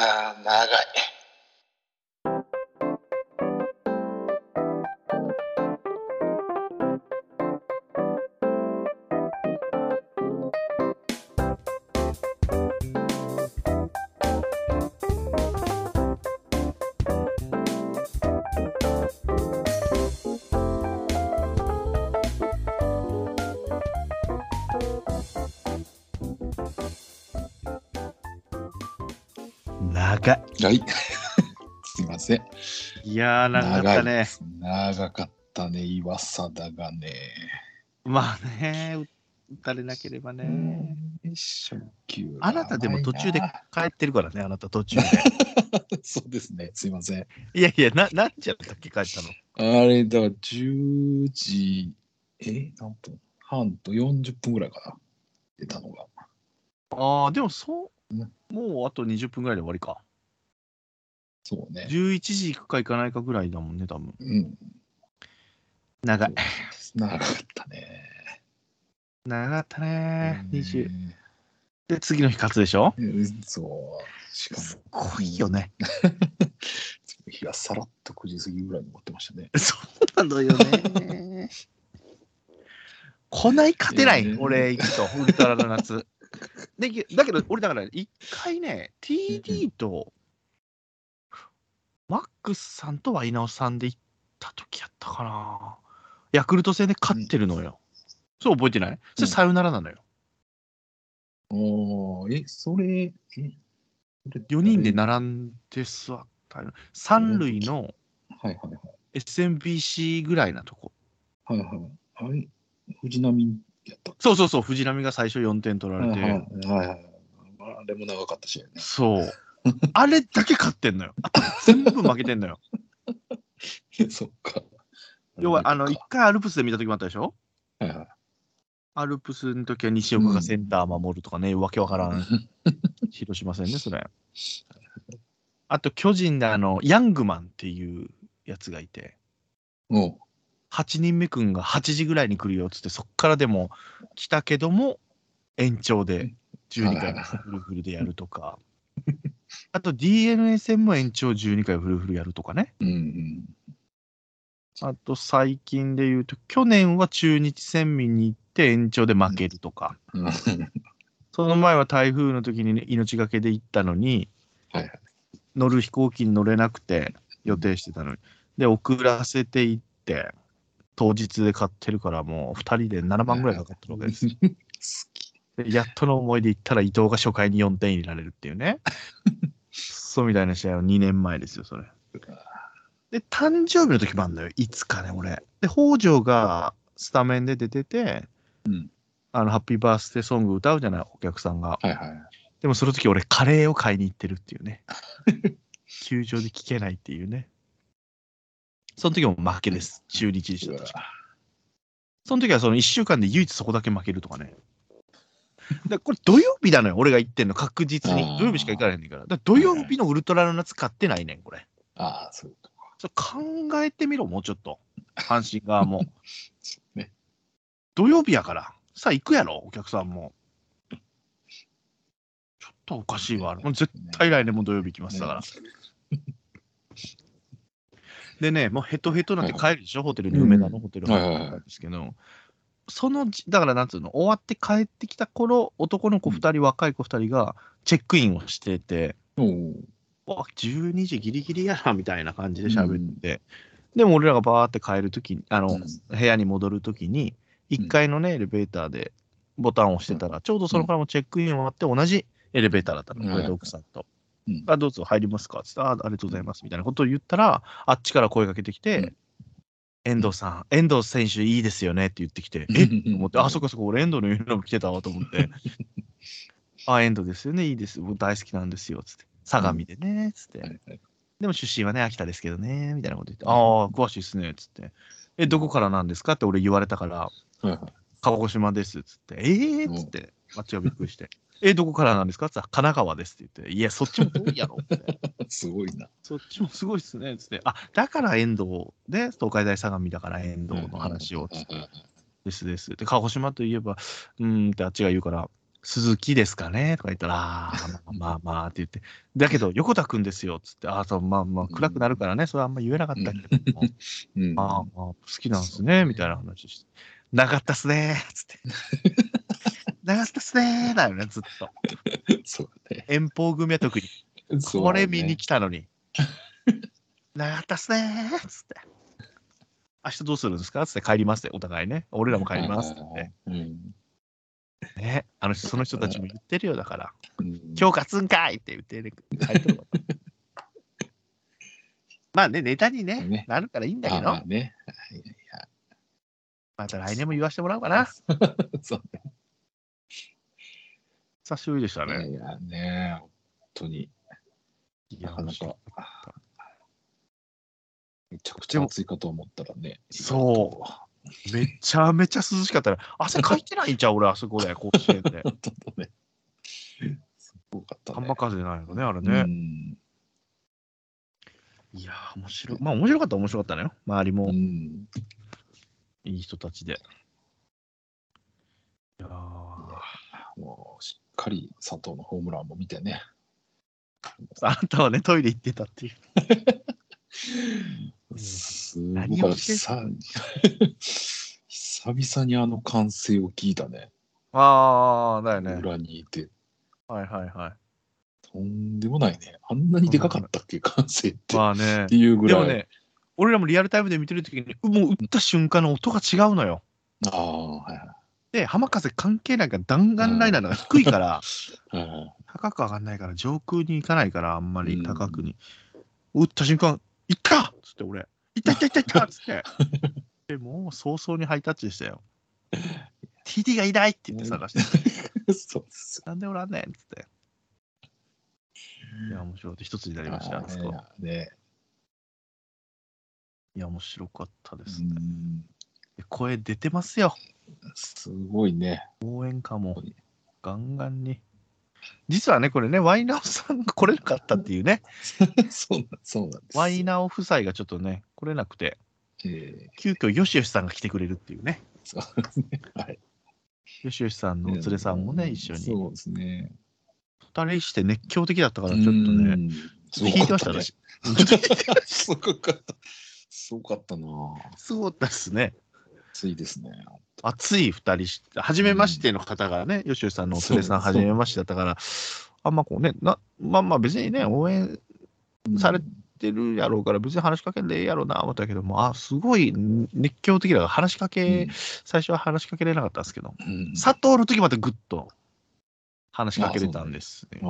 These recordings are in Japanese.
やー、長い。はい。すいません。いやー、長かったね。長かったね、岩貞がね。まあね、う打たれなければね。初球あなたでも途中で帰ってるからね、あなた途中で。そうですね、すいません。いやいや、な何時やったっけ、帰ったの？あれ、だから10時、え？何分半と40分ぐらいかな。出たのが。ああ、でもそうね、もうあと20分ぐらいで終わりか。そうね。11時行くか行かないかぐらいだもんね、多分。うん。長い。長かったね。長かったね。20。ねで、次の日勝つでしょ？うんそう。しかも、すごいよね。次の日はさらっと9時過ぎぐらいに持ってましたね。そうなのよね。こない勝てない、えー俺、行くと、ウルトラの夏。でだけど、俺、だから、一回ね、TD と、マックスさんとワイナオさんで行った時やったかな。ヤクルト戦で勝ってるのよ。そう覚えてない？それさよならなのよ。おーえ、それ、え4人で並んで座ったよ。三塁のはいはいはい。SMBC ぐらいなとこ。はいはい。あれ、藤波やったっそうそうそう、藤波が最初4点取られて。けはいはいはいはい。あれも長かったしね。そう。あれだけ勝ってんのよ。全部負けてんのよ。そっか。要は、あの、一回アルプスで見た時もあったでしょ？はいはい。アルプスの時は西岡がセンター守るとかね、わけわからん。広島戦ね、それ。あと、巨人であの、ヤングマンっていうやつがいて、おう8人目くんが8時ぐらいに来るよっつって、そっからでも来たけども、延長で12回フルフルでやるとか。あと DNA 戦も延長12回フルフルやるとかね。うんうん。あと最近で言うと、去年は中日戦見に行って延長で負けるとか、うんはいその前は台風の時に、ね、命がけで行ったのに、はい。乗る飛行機に乗れなくて予定してたのに。で、遅らせていって、当日で買ってるからもう2人で7万ぐらいかかってるわけです。好き。でやっとの思いで行ったら伊藤が初回に4点入れられるっていうね。そうみたいな試合は2年前ですよ、それ。で、誕生日の時もあるんだよ、いつかね、俺。で、北条がスタメンで出てて、うんあの、ハッピーバースデーソング歌うじゃない、お客さんが。はいはい。でもその時俺、カレーを買いに行ってるっていうね。球場で聴けないっていうね。その時も負けです。中日でした。その時はその1週間で唯一そこだけ負けるとかね。だこれ土曜日なのよ、俺が言ってんの、確実に土曜日しか行かないんだから。だから土曜日のウルトラの夏買ってないねん、これ。ああ、そうか。それ考えてみろ、もうちょっと。阪神側も。ね土曜日やから。さあ行くやろ、お客さんも。ちょっとおかしいわ。もう絶対来年も土曜日行きますだから。でね、もうヘトヘトなんて帰るでしょ、ホテルに、梅田のホテルなんですけど、そのじ、だからなんつうの、終わって帰ってきた頃、男の子2人、若い子2人がチェックインをしてて、おう。わ12時ギリギリやなみたいな感じで喋って、でも俺らがバーって帰るときに、あの、うん。部屋に戻るときに、1階のね、エレベーターでボタンを押してたら、ちょうどそのからもチェックイン終わって、同じエレベーターだったの、うん。俺と奥さんと。うん。あ、どうぞ入りますか？つって、あ、ありがとうございますみたいなことを言ったら、あっちから声かけてきて、うん遠藤さん、遠藤選手いいですよねって言ってきて、えと思って、あ、そっかそっか、俺遠藤のユニフォーム着てたわと思って、あ、遠藤ですよね、いいです、僕大好きなんですよ、つって、相模でね、つって。はいはい。でも出身はね、秋田ですけどね、みたいなこと言って、ああ、詳しいですね、つって。え、どこからなんですかって俺言われたから、はいはい。鹿児島です、つって。ええー、つって、あっちがびっくりして。え、どこからなんですか？って言ったら、神奈川ですって言って、いや、そっちも遠いやろ。って。すごいな。そっちもすごいっすね、つって。あ、だから遠藤で、東海大相模だから遠藤の話を、つって。ですです。で、鹿児島といえば、うーんってあっちが言うから、鈴木ですかね？とか言ったら、ああ、まあまあまあって言って、だけど、横田くんですよ。っつって、ああ、そう、まあまあ、暗くなるからね、それはあんま言えなかったけども、うん。ああ、まあ、好きなんですね、みたいな話して、なかったっすね。ーっつって、なかったっすねーだよね、ずっと。そうだね。遠方組は特に、そうこれ見に来たのに、なかったっすねーっつって。明日どうするんですか？つって帰りますって、お互いね。俺らも帰りますって言って。うん。ね、あの人、その人たちも言ってるよ、だから。うん今日勝つんかいって言って、ね、書いてるわ まあね、ネタにね、ねなるからいいんだけど、まあね。いやいまた来年も言わせてもらおうかな。や そう久しぶりでしたね。ね。いやね、本当にいやなか。めちゃくちゃ暑いかと思ったらね。そめちゃめちゃ涼しかったら、汗かいてないんちゃう、俺、あそこで、甲子園で。本ね。すごかったね。あんま風ないのね、あれうね。ん。いやー、面白い。まあ、面白かった、面白かったのよ。周りもうん。いい人たちで。いやーもうしっかり佐藤のホームランも見てね。あなたはね、トイレ行ってたっていう。んすご何かったをしてんさ 久々にあの歓声を聞いたね。ああ、だよね。裏にいて。はいはいはい。とんでもないね。あんなにでかかったっけ、歓声って。まあねっ。ていうぐらい。でもね、俺らもリアルタイムで見てるときに、もう打った瞬間の音が違うのよ。ああ、はいはで、浜風関係ないから弾丸ライナーが低いから、高く上がんないから、上空に行かないから、あんまりうん高くに。打った瞬間、行ったっつって俺、行った行った行った行ったっつって。でもう早々にハイタッチでしたよ。TD がいないって言って探して、そうですよ。なんでおらんねんっつって。いや、面白い一つになりました、あそこ。ね。いや、面白かったでうすね。ん声出てますよ。すごいね。応援歌もガンガンに。実はね、これね、ワイナオさんが来れなかったっていうね、そうなんそうなんです。ワイナオ夫妻がちょっとね、来れなくて、えー急遽よしよしさんが来てくれるっていうね、そうですね。はい。よしよしさんのお連れさんもね、一緒に、そうですね。二人して熱狂的だったから、ちょっとね、引いてましたね。すごかった。すごかったな。すごかったですね。暑いですね。熱い二人し、初めましての方がね、よしよしさんのお連れさん、初めましてだったから、あんまこうね、なまあまあ別にね、応援されてるやろうから、別に話しかけんでええやろうな思ったけども、あ、すごい熱狂的だから、話しかけ、最初は話しかけれなかったんですけど、うん佐藤の時までぐっと話しかけれたんですね。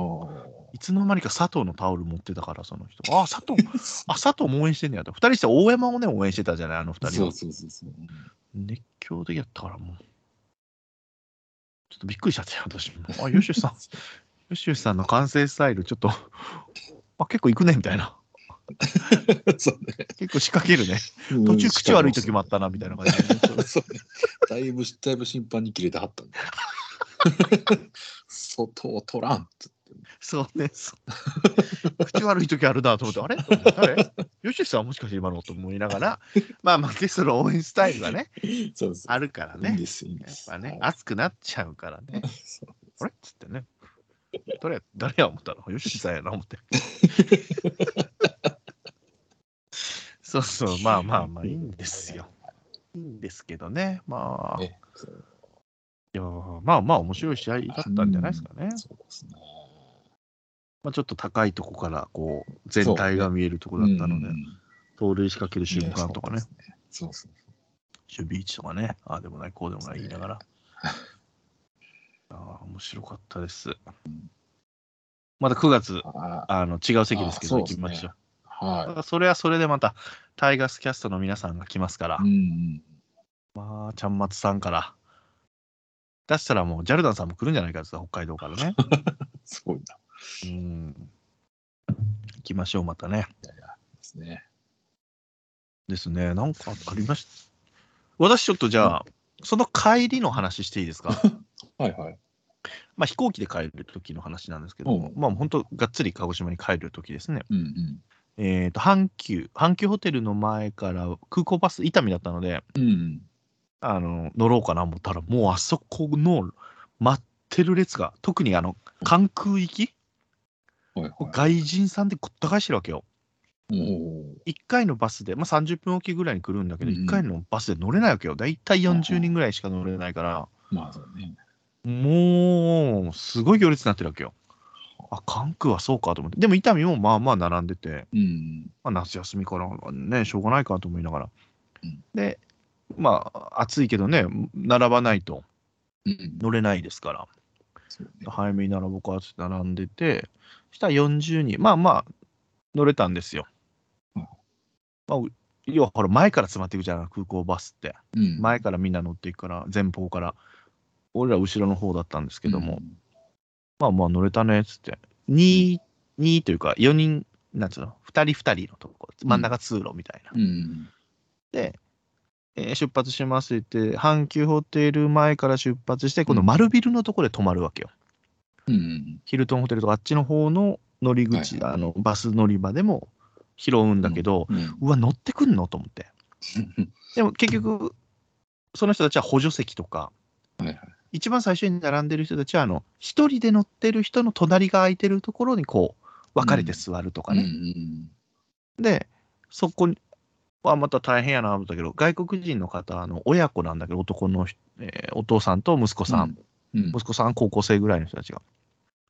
いつの間にか佐藤のタオル持ってたから、その人。あ、佐藤、あ、佐藤も応援してんねやと。二人して大山をね、応援してたじゃない、あの二人はそう。そうそうそう。熱狂的やったからもう。ちょっとびっくりしちゃったよ、私も。あ、よしよしさん、よしよしさんの完成スタイル、ちょっと、あ、結構行くね、みたいな。そうね。結構仕掛けるね。途中口悪い時もあったな、みたいな感じで。そうね。だいぶ、だいぶ審判に切れてはったんだ。外を取らんって。そうね。そう口悪い時あるなと思って、あれ？誰？よしよしさんはもしかして今のと思いながら、まあまあ、ゲストの応援スタイルがね、そうです。あるからいいんね。やっ。ぱねはい、熱くなっちゃうからね。あれ？っつってね。誰や、誰や思ったの？よしよしさんやな思って。そうそう、まあまあまあいいんですよ。いいんですけどね。まあ、いやまあまあ面白い試合だったんじゃないですかね。そうですね。まあ、ちょっと高いとこからこう全体が見えるとこだったので、うん盗塁仕掛ける瞬間とかね、そうですね。守備位置とかね、ああでもない、こうでもない言いながら。ああ、面白かったです。また9月。ああの違う席ですけど、あ行きましょう。はだからそれはそれでまた、タイガースキャストの皆さんが来ますから、い。うんまあ、ちゃんまつさんから、出したらもう、ジャルダンさんも来るんじゃないかって北海道からね。すごいな。うん。行きましょう、またね。ですね。ですね。なんかありました？私ちょっとじゃあ、その帰りの話していいですか？はいはい。まあ飛行機で帰る時の話なんですけどまあ本当がっつり鹿児島に帰る時ですね。うんうん。えっ、と、阪急、阪急ホテルの前から空港バス、伊丹だったので、うん。あの、乗ろうかな思ったら、もうあそこの真っってる列が、特にあの、関空行き、はいはい。外人さんでごった返してるわけよ。おー1回のバスで、まあ、30分おきぐらいに来るんだけど、うんうん1回のバスで乗れないわけよ。だいたい40人ぐらいしか乗れないから、まあそうね。もう、すごい行列になってるわけよ。あ、関空はそうかと思って。でも伊丹もまあまあ並んでて、うん。まあ、夏休みからね、しょうがないかと思いながら。うんで、まあ、暑いけどね、並ばないとうん。乗れないですから、そうね。早めに並ぼうかって並んでて、そしたら40人、まあまあ、乗れたんですよ。うんまあ、要はほら、前から詰まっていくじゃない、空港バスって。うん前からみんな乗っていくから、前方から。俺ら後ろの方だったんですけども、まあまあ乗れたねっつって、2、2というか4人、なんつうの、2人2人のとこ、真ん中通路みたいな。うん。で、えー出発しますって言って、阪急ホテル前から出発して、この丸ビルのところで泊まるわけよ。うん。ヒルトンホテルとかあっちの方の乗り口、はいあのバス乗り場でも拾うんだけど、うん。うわ、乗ってくんの？と思って。でも結局、その人たちは補助席とか、はいはい。一番最初に並んでる人たちは、あの、一人で乗ってる人の隣が空いてるところにこう、分かれて座るとかうんうね。ん。で、そこにはまた大変やなと思ったけど、外国人の方、あの親子なんだけど、男の人、えーお父さんと息子さん、うん。息子さん高校生ぐらいの人たちが、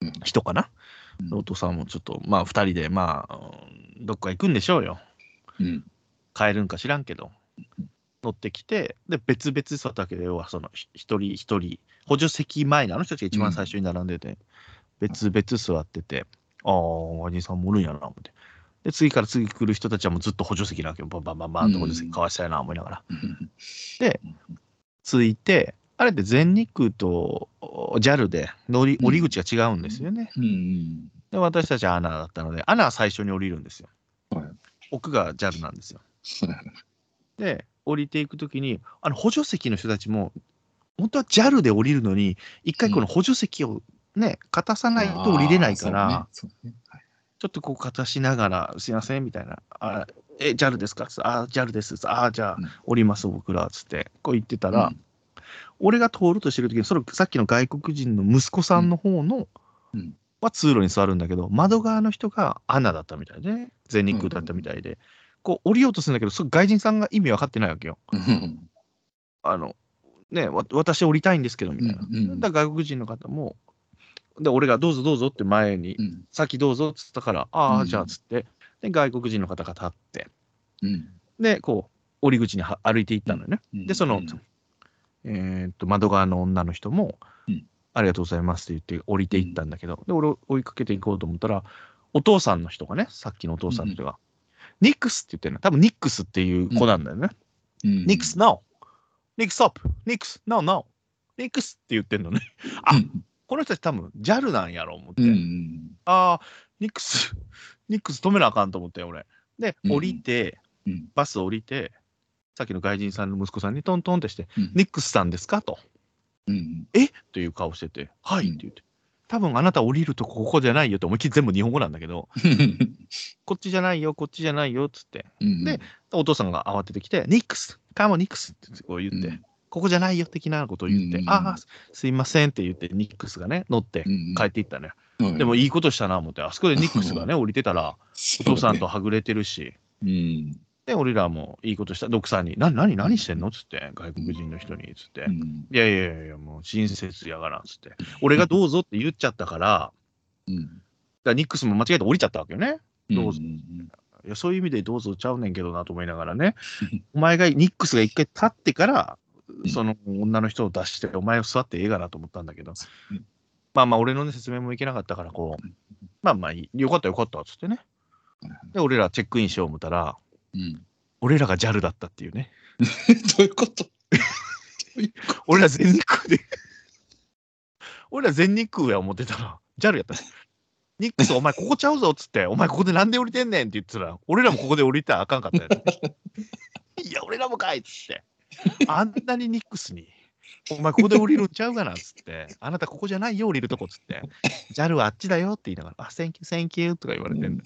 うん人かな、うんお父さんもちょっと、まあ、二人で、まあ、うんどっか行くんでしょうよ。うん。帰るんか知らんけど、乗ってきて、で、別々座ったわけで、要はその、ひ一人一人、補助席前のあの人たちが一番最初に並んでて、別々座ってて、ああ、おじさんもおるんやな、思って。で、次から次来る人たちはもうずっと補助席なわけよ。バンバンバンバンと補助席かわしたいな、思いながら。着いて、あれって全日空とお JAL で乗りうん。降り口が違うんですよね。うん。で、私たちはアナだったので、アナは最初に降りるんですよ。はい。奥が JAL なんですよ。で、降りていくときに、あの補助席の人たちも、本当は JAL で降りるのに、一回この補助席をね、勝たさないと降りれないから、ね。ね。はい。ちょっとこう、勝たしながら、すいません、みたいな、あえ、JAL ですか？つってあ、JAL です。あ、じゃあうん、降ります、僕ら、つって、こう言ってたら、俺が通るとしてるときに、そのさっきの外国人の息子さんの方の、うん。は通路に座るんだけど、窓側の人がアナだったみたいで、全日空だったみたいで、こう降りようとするんだけど、そ外人さんが意味分かってないわけよ。うん。あの、ね、わ私降りたいんですけど、みたいな。うんうん。だから外国人の方も、で、俺がどうぞどうぞって前に、うん。先どうぞっつったから、ああ、うん。じゃあっつって、で、外国人の方が立って、うん。で、こう、降り口には歩いていったのよね。うん。で、その、うんえーっと、窓側の女の人も、うんありがとうございますって言って降りていったんだけど、で、俺を追いかけていこうと思ったら、お父さんの人がね、さっきのお父さんの人が、ニックスって言ってるの。多分ニックスっていう子なんだよね。うんニックス、no! ニックス、stop! ニックス、no, no! ニックスって言ってんのね。あうんこの人たち多分 JAL なんやろう思って。うんああ、ニックス、ニックス止めなあかんと思って、俺。で、うん降りて、うんバス降りて、さっきの外人さんの息子さんにトントンってして、うん。ニックスさんですかと。うんえ？という顔してて、はい。うんって言って。多分あなた降りるとこここじゃないよって思いっきり全部日本語なんだけど、こっちじゃないよ、こっちじゃないよっつって。うんでお父さんが慌ててきて、ニックス、カモニックスってこう言って、うん。ここじゃないよ的なことを言って、うんああ、すいませんって言って、ニックスがね、乗ってうん帰っていったね。うんでもいいことしたな思って、あそこでニックスが ね、降りてたら、お父さんとはぐれてるし、うんで、俺らもいいことした、ドクさんに、な、何、何してんの？つって、外国人の人に、つって、いうん。やいやいや、もう親切やから、つって、俺がどうぞって言っちゃったから、うん。だからニックスも間違えて降りちゃったわけよね。どうぞ。んいやそういう意味でどうぞちゃうねんけどなと思いながらね、お前が、ニックスが一回立ってから、その女の人を出して、お前を座ってええかなと思ったんだけど。うん、まあまあ、俺の、ね、説明もいけなかったから、こう、まあまあいい、よかったよかったっつってね。で、俺らチェックインしよう思ったら、うん俺らが JAL だったっていうね。どういうこと？俺ら全日空で。俺ら全日空や思ってたら、JAL やった。ニックス、お前ここちゃうぞっつって、お前ここでなんで降りてんねんって言ってたら、俺らもここで降りたらあかんかったよね。いや、俺らもかいっつって。あんなにニックスに、お前ここで降りるんちゃうかなっつって、あなたここじゃないよ、降りるとこっつって、JAL はあっちだよって言いながら、あ、 Thank you、Thank you とか言われてんだ。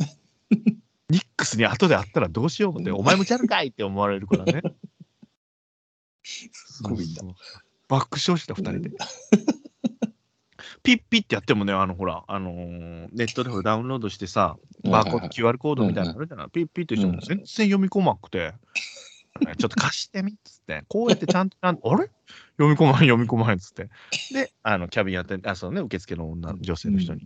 ニックスに後で会ったらどうしよう思って、お前も JAL かいって思われるからね。すごいな。爆笑した、二人で。ピッピッってやってもね、あのほら、あのーネットでダウンロードしてさ、バーコード、QR コードみたいなのあるじゃない、ピッピッってしても全然読み込まなくて、ちょっと貸してみっつって、こうやってちゃんとあれ？読み込まへん、読み込まへんっつって。で、あのキャビンやって、あ、そうね、受付の女女性の人に、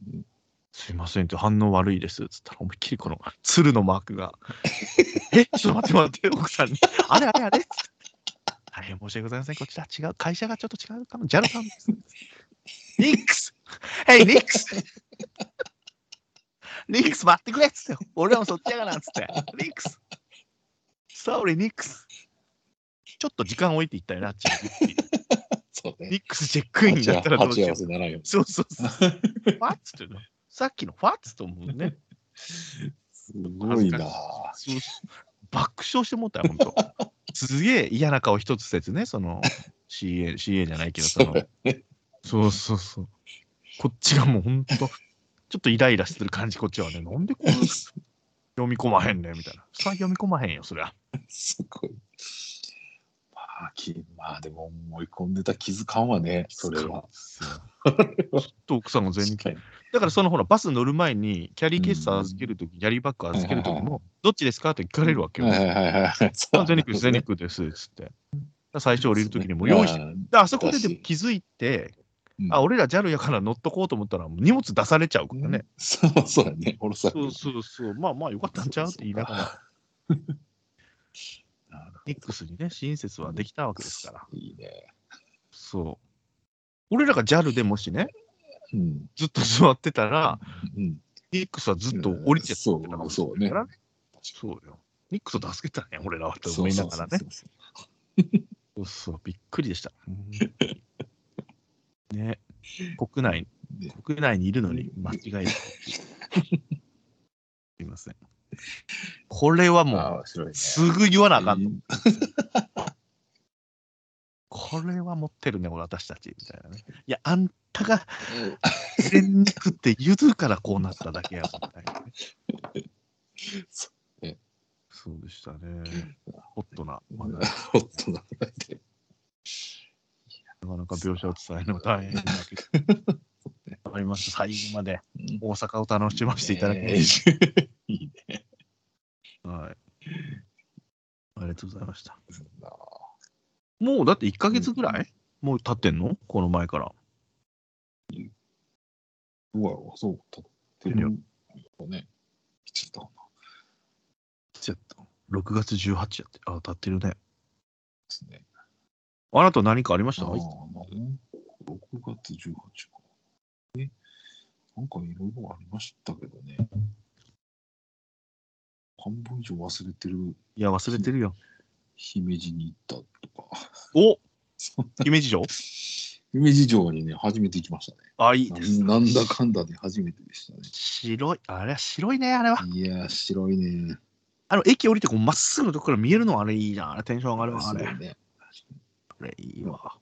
すいませんって反応悪いですっつったら、思いっきりこの鶴のマークが、え、ちょっと待って待って、奥さんに、あれあれあれ大変申し訳ございません、こちら違う、会社がちょっと違うかも、ジャルさんです。ニックス !Hey, ニックスニックス待ってくれっつって、俺らもそっちやがなっつって、ニックス !Sorry, ニックスちょっと時間置いていったよな、あっちに。そうね。ニックスチェックインだったらどうしよう。そうそうそう。ファッツっていうのさっきのファッツと思うね。すごいな爆笑してもったよ、本当。すげえ嫌な顔一つせずね、その CA, CA じゃないけど、その、そうそうそう。こっちがもう本当、ちょっとイライラする感じ、こっちはね、なんでこう読み込まへんねんみたいな。さあ読み込まへんよ、そりゃ。すごい。まあ、きまあでも思い込んでた気づかんわね、それは。ちょっと奥さんが全然だからそのほら、バス乗る前に、キャリーケース預けるとき、キャリーバッグ預けるときも、どっちですかって聞かれるわけよ。はいはいはいはい。あ全日空、全日空です、つって。最初降りるときにも用意して、であそこででも気づいて、うん。あ、俺ら JAL やから乗っとこうと思ったら、荷物出されちゃうからね。そうそうやね、そうそうそう、まあまあよかったんちゃうって言いながら、ニックスにね、親切はできたわけですから。どいいね。そう。俺らが JAL でもしね、うん。ずっと座ってたら、うん。ニックスはずっと降りてそうたかもしそうねれないからね。そうよ。ニックスを助けたね、俺らはと思いながらね。そうそうそうそうそう、びっくりでした。ね、国内、ね国内にいるのに間違えた。すいません。これはもうね。すぐ言わなあかんと。これは持ってるね、俺私たち。みたいなね。いや、あんたが全肉って言うからこうなっただけやみたいなね。そそうでしたね。ホットな、まだ ホットな話題で。なかなか描写を伝えるの大変だけど。わかりました。最後までうん大阪を楽しませていただきまねしえいいね。た。はい。ありがとうございました。もうだって1ヶ月ぐらい、もう経ってんのこの前から。どうやろう、そう、立ってるのね。ちょっとちょっと6月18やって。あ、経ってるね。ですね。あなた何かありました？ああ、なん6月18か。え、なんかいろいろありましたけどね。半分以上忘れてるいや、忘れてるよ。姫路に行ったとか。お 姫路城？姫路城にね、初めて行きましたね。あ、いいです。なんなんだかんだで初めてでしたね。白い。あれは白いね、あれは。いやー、白いね。あの、駅降りてこうまっすぐのとこから見えるのあれいいじゃん。あれテンション上がるわ、あれ。ね。あれいいわ。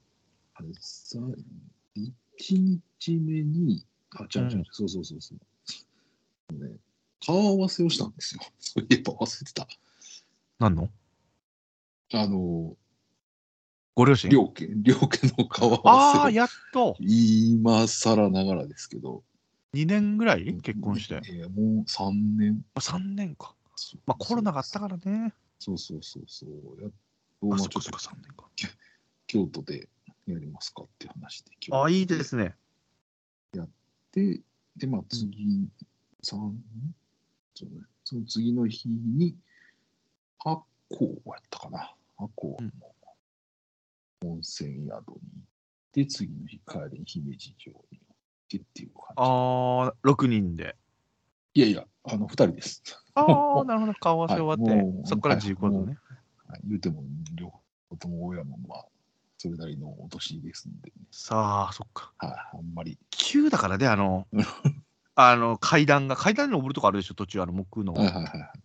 あれさ、1日目に、あ、違う違う違う、うんそうそうそうそう。ね、顔合わせをしたんですよ。そういえば忘れてた。何の？あの、ご両親？両家、両家の顔合ああ、わせを。やっと。今更ながらですけど。2年ぐらい？結婚して。えーもう3年。3年か。まあコロナがあったからね。そうそうそうそう。やっと、まあ、あそっちょっとかそっか、3年か。京都でやりますかって話で。ああ、いいですね。で、で、まあ次、三そうね、その次の日に、八甲やったかな。八甲の温泉宿に行って、次の日帰りに姫路城に行ってっていう感じ。ああ、6人で。いやいや、あの、二人です。ああ、なるほど。顔合わせ終わって、はいそこから自由行動ね。はい、言うても、両方とも親も、まあ、それなりのお年ですんで、ね、さあ、そっか。はい、あんまり。急だからね、あの、あの階段が、階段に登るとこあるでしょ、途中、あの木の。はいはいはいはい。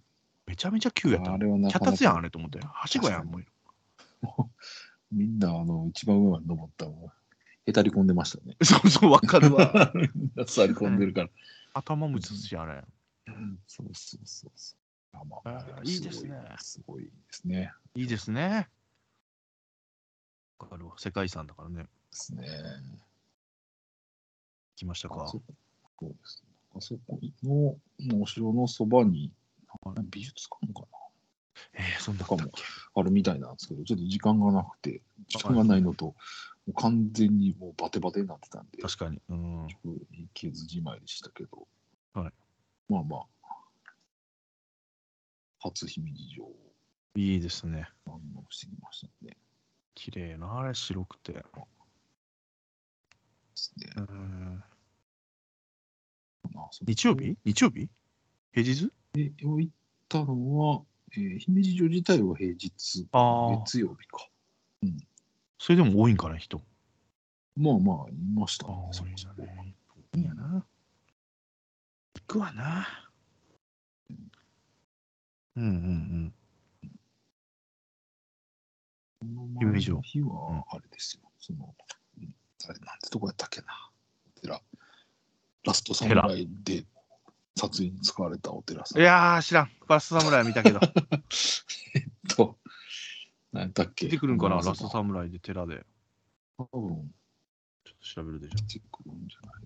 めちゃめちゃ急やったあ。れはなか脚なか立やん、あれと思って。はしごやん、もう。みんな、あの、一番上まで登ったのへたり込んでましたね。そうそう、わかるわ。みんな座り込んでるから。頭も打つし、あれ。そうそうそうそう。あまあいいですねすごいですね。いいですね。わかるわ。世界遺産だからね。ですね。きましたかあそ。そうですね。あそこの、お城のそばに、あれ美術館かなえー、そんなことあるみたいなんですけど、ちょっと時間がなくて、時間がないのと、もう完全にもうバテバテになってたんで、確かに。うん。行けずじまいでしたけど、はいまあまあ、初姫路城をいいですね。堪能してきましたね。綺麗な、あれ、白くて。ですねうん。まあそ日曜日？日曜日？平日？で、行ったのは、えー姫路城自体は平日、ああ。月曜日か。それでも多いんかな、人。まあまあ、いましたねそこ多いんだそこね。いいんやな。行くわな。うんうんうん。この前姫路城の日は、あれですよ。その、うんあれなんてとこやったっけな。お寺。ラストサムライで撮影に使われたお寺さん。いやー、知らん。バスサムライ見たけど。と、何やったっけ？出てくるんかな、ラストムサムライで寺で。多分、ちょっと調べるでしょ。出てくるんじゃない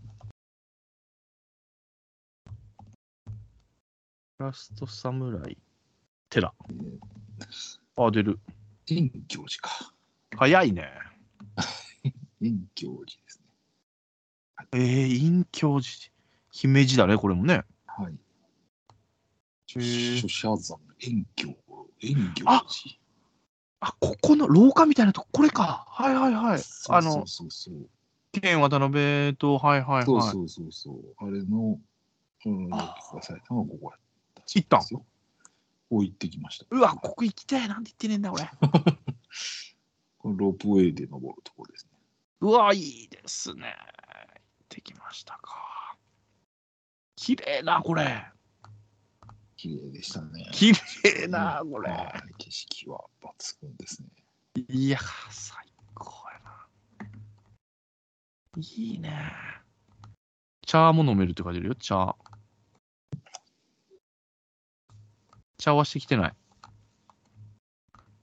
ラストサムライ、寺。えーあ、出る。遠教寺か。早いね。遠教寺ですね。えー、隠居寺。姫路だね、これもね。はい。諸社山遠教、遠教あ寺。あ、ここの廊下みたいなとこ、これか。はいはいはい。あのそうそう県渡辺と、はいはいはい。そうそうそうそう。あれの、うん、あください。たのがここやった行ったんですよ。こう行ってきました。うわ、ここ行きたい。なんで行ってねえんだ、俺。これロープウェイで登るところですね。うわ、いいですね。てきましたか。綺麗な、これ。綺麗でしたね。綺麗な、これ。はい景色は抜群ですね。いや、最高やな。いいね。茶も飲めるって書いてるよ、茶。茶はしてきてない。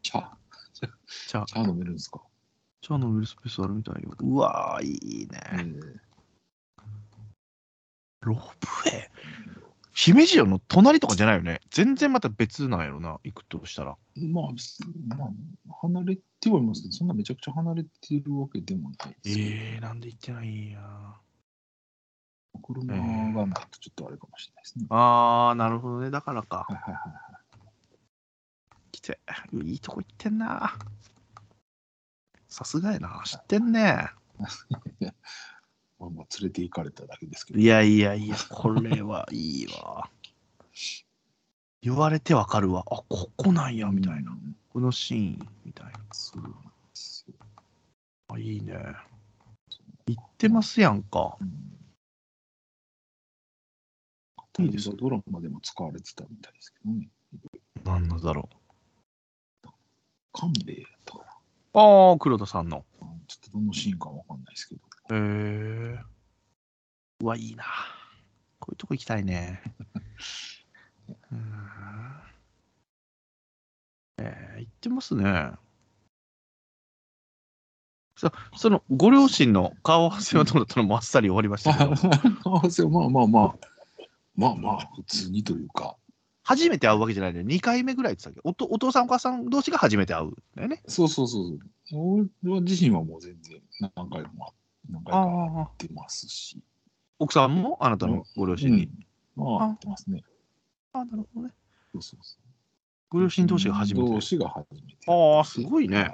茶？茶、茶飲めるんですか、茶飲めるスペースあるみたいよ。うわー、いいね。えーロープウェイ姫路城の隣とかじゃないよね？全然また別なんやろな、行くとしたら。まあ、すまあ、離れてはいますけど、そんなめちゃくちゃ離れてるわけでもないですよ、えー、なんで行ってないんや。車がないとちょっとあれかもしれないですね。あー、なるほどね。だからか。はいはいはい。来て、いいとこ行ってんな。さすがやな。知ってんね。まあ、まあ連れて行かれただけですけど。いやいやいや、これはいいわ。言われてわかるわ。あ、ここなんや、みたいな。うんこのシーン、みたいな。そうなんですよ。あ、いいね。行ってますやんか。うんいいですねドラマでも使われてたみたいですけどね。なんのだろ勘兵衛やったかな。う。ああ、黒田さんの。あちょっとどのシーンかわかんないですけど。へえ。うわ、いいな。こういうとこ行きたいね。うんえー、行ってますね。そそのご両親の顔合わせはどうだったのもあっさり終わりましたけど、合わせはまあまあまあ、まあまあ、普通にというか、初めて会うわけじゃないのよ。2回目ぐらいって言ってたっけ？おとお父さんお母さん同士が初めて会うんだよね。そうそうそうそう。俺自身はもう全然何回も何回か会あってますし。奥さんもあなたのご両親に？うん、まあ、会ってますね。ああ、なるほどね。そうそうそう。ご両親同士が初めて？同士が初めて。ああすごいねはい。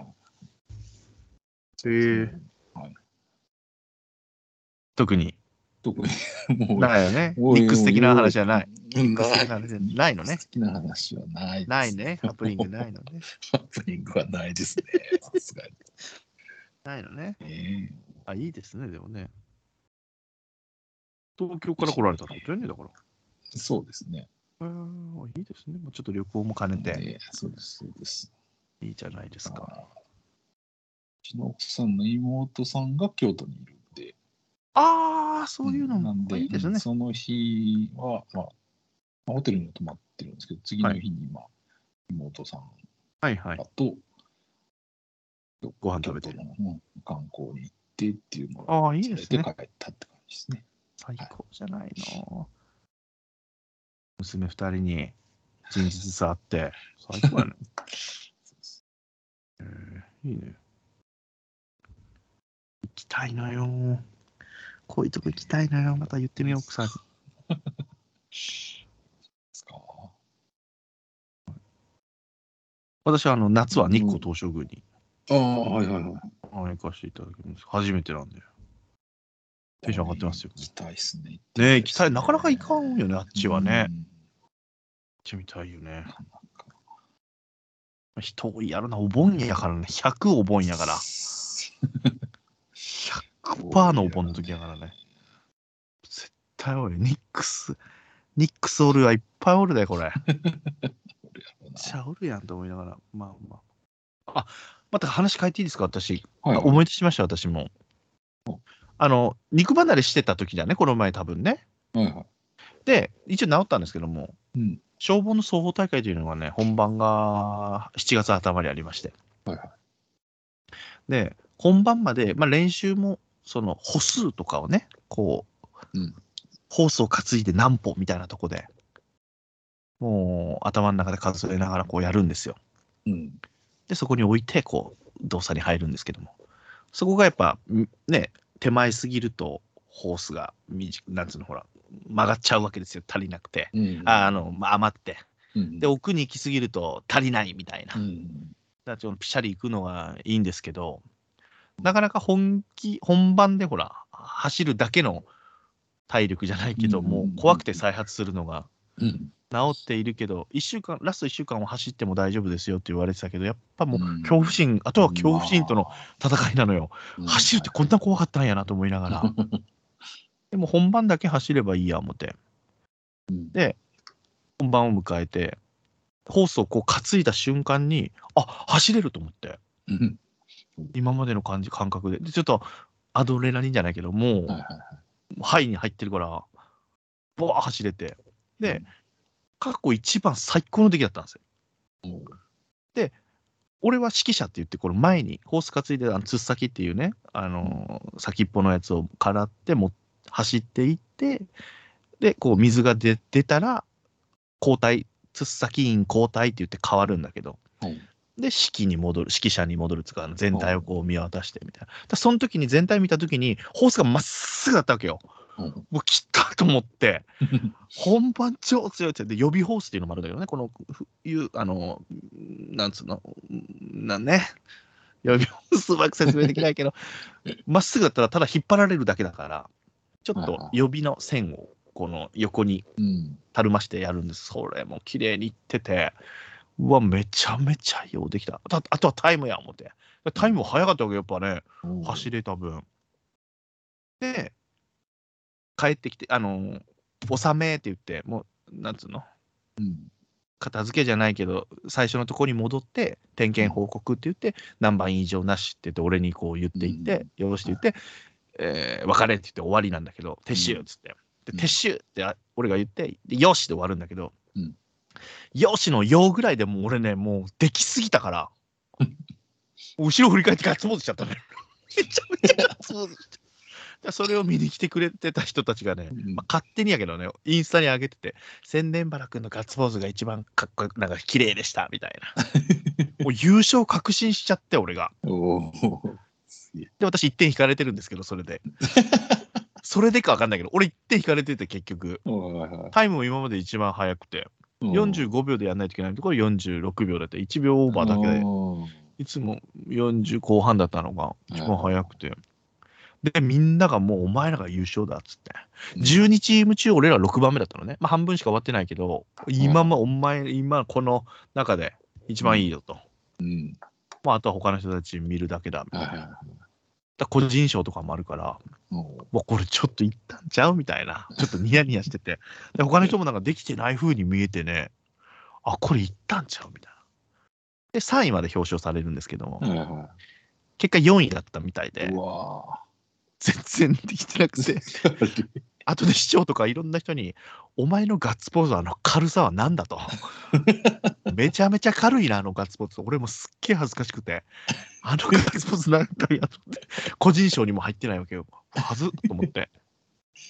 へえはい。特に？特に、もう、ないよね。ミックス的な話じゃない。ミックス的な話じゃないのね。好きな話はない。ないね。ハプニングないのね。ハプニングはないですね。さすがに。ないのね。えあ、いいですね、でもね。東京から来られたってことよね、だから。えそうですね。へーいいですね。もうちょっと旅行も兼ねて、ええそうです、そうです。いいじゃないですか。あーうちの奥さんの妹さんが京都にいるんで、ああ、そういうのもなんで、いいですね。その日は、まあ、まあホテルに泊まってるんですけど、次の日に、まあ、妹さんはいはい。と、ご飯食べて京都のうん観光に行ってっていうのをああ、いいですね。連れて帰ったって感じですね。最高じゃないの。娘二人に一日ずつ会って、最高やね。えーいいね。行きたいのよ。こういうとこ行きたいのよ。また言ってみよう、奥さんに。ですか。私はあの夏は日光東照宮にああ、はいはいはい。あ行かせていただきます。初めてなんで。テンション上がってますよ。行きたいっすね。ねえ、行きたい。なかなか行かんよね、あっちはね。うん。行ってみたいよね。人多いやろな、お盆やからね。100お盆やから。100%のお盆の時やからね。絶対おる。ニックス、ニックスおるはいっぱいおるで、これ。めっちゃおるやんと思いながら。まあまあ。あ、また話変えていいですか、私。はいあ思い出しました、私もお。あの、肉離れしてた時だね、この前多分ね。はいはい。で、一応治ったんですけども、うん。消防の総合大会というのがね、本番が7月頭にありまして。はいはい。で、本番まで、まあ、練習も、その歩数とかをね、こう、うんホースを担いで何歩みたいなとこで、もう頭の中で数えながらこうやるんですよ。うん。で、そこに置いて、こう、動作に入るんですけども、そこがやっぱ、んね、手前すぎると、ホースが短く、なんつうの、ほら、曲がっちゃうわけですよ、足りなくて。うん。ああの、まあ、余って。うん、で、奥に行きすぎると足りないみたいな。うん。だからピシャリ行くのがいいんですけど、なかなか本気、本番でほら、走るだけの体力じゃないけど、うんもう怖くて再発するのがうん。治っているけど、一週間、ラスト1週間は走っても大丈夫ですよって言われてたけど、やっぱもううん恐怖心、あとは恐怖心との戦いなのよ。うん走るってこんな怖かったんやなと思いながら。でも本番だけ走ればいいや思って。うんで、本番を迎えて、ホースをこう担いだ瞬間に、あ走れると思って。うん。今までの感じ、感覚で。で、ちょっとアドレナリンじゃないけど、もう、はいはいはい。ハイに入ってるから、ボワー走れて。でうん、過去一番最高の出来だったんですよ。おう俺は指揮者って言って、これ前に、ホース担いで、あの、つっ先っていうね、あのー先っぽのやつをからっても、走っていって、で、こう、水が出出たら、交代、つっ先員交代って言って変わるんだけど、はいで、指揮に戻る、指揮者に戻るつうか、あの全体をこう見渡してみたいな。だその時に全体見た時に、ホースがまっすぐだったわけよ。もう来たと思って、本番超強いって、で予備ホースっていうのもあるんだけどね、この冬、あの、なんつうの、なんね、予備ホースうまく説明できないけど、まっすぐだったらただ引っ張られるだけだから、ちょっと予備の線をこの横にうん。たるましてやるんです。それも綺麗にいってて、うわ、めちゃめちゃようできた。あとはタイムや思って。タイムも速かったわけよ、やっぱね。走れた分。で、帰ってきて、あの、納めって言って、もう、なんつうの、うん。片付けじゃないけど、最初のところに戻って、点検報告って言って、何番以上なしって言って、俺にこう言っていって、よろしって言って、えー別れって言って終わりなんだけど、撤収っつって。で、うん撤収ってあ俺が言って、でよしで終わるんだけど、うんよしのよぐらいでもう俺ね、もうできすぎたから、後ろ振り返ってガッツポーズしちゃったね。めちゃめちゃガッツポーズして。でそれを見に来てくれてた人たちがね、うんまあ、勝手にやけどね、インスタに上げてて、千年原君のガッツポーズが一番かっこよく、なんか綺麗でしたみたいな。もう優勝確信しちゃって、俺が。で、私1点引かれてるんですけど、それで。それでかわかんないけど、俺1点引かれてて、結局。タイムも今まで一番速くて、おう45秒でやんないといけないところ46秒だって、1秒オーバーだけで、いつも40後半だったのが一番速くて。で、みんながもうお前らが優勝だっつって。12チーム中俺ら6番目だったのね。まあ半分しか終わってないけど、今ま、お前、今この中で一番いいよと。うん。まああとは他の人たち見るだけだみたいな。個人賞とかもあるから、もうこれちょっといったんちゃうみたいな。ちょっとニヤニヤしてて。で他の人もなんかできてない風に見えてね、あ、これいったんちゃうみたいな。で、3位まで表彰されるんですけども、はいは結果4位だったみたいでい。、うわ全然できてなくて、ー 後で市長とかいろんな人に、お前のガッツポーズはあの軽さは何だと。めちゃめちゃ軽いな、あのガッツポーズ。俺もすっげえ恥ずかしくて、あのガッツポーズなんだやと思って、個人賞にも入ってないわけよ。はずっと思って。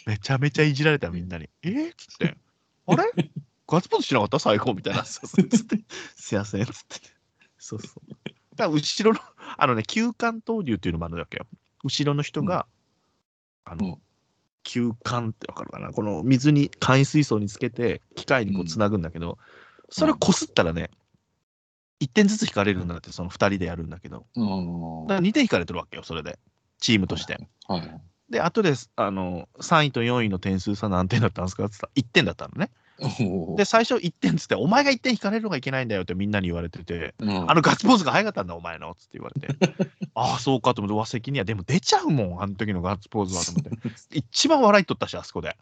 めちゃめちゃいじられたみんなに。えーっつって、あれ？ガッツポーズしなかった？最後みたいな。すいませんっつって。そうそう。だから後ろの、あのね、休館投入っていうのもあるわけよ。後ろの人が、あの、うん休館ってわかるかな？この水に、簡易水槽につけて、機械にこうつなぐんだけど、それをこすったらね、1点ずつ引かれるんだって、その2人でやるんだけど、うん。だから2点引かれてるわけよ、それで。チームとして。はい。で、後で、あの、3位と4位の点数差何点だったんですかって言ったら、1点だったのね。おで、最初1点っつって、お前が1点引かれるのがいけないんだよってみんなに言われてて、うんあのガッツポーズが早かったんだ、お前のっつって言われて、ああ、そうかと思って、和席には、でも出ちゃうもん、あの時のガッツポーズはと思って、一番笑い取ったし、あそこで。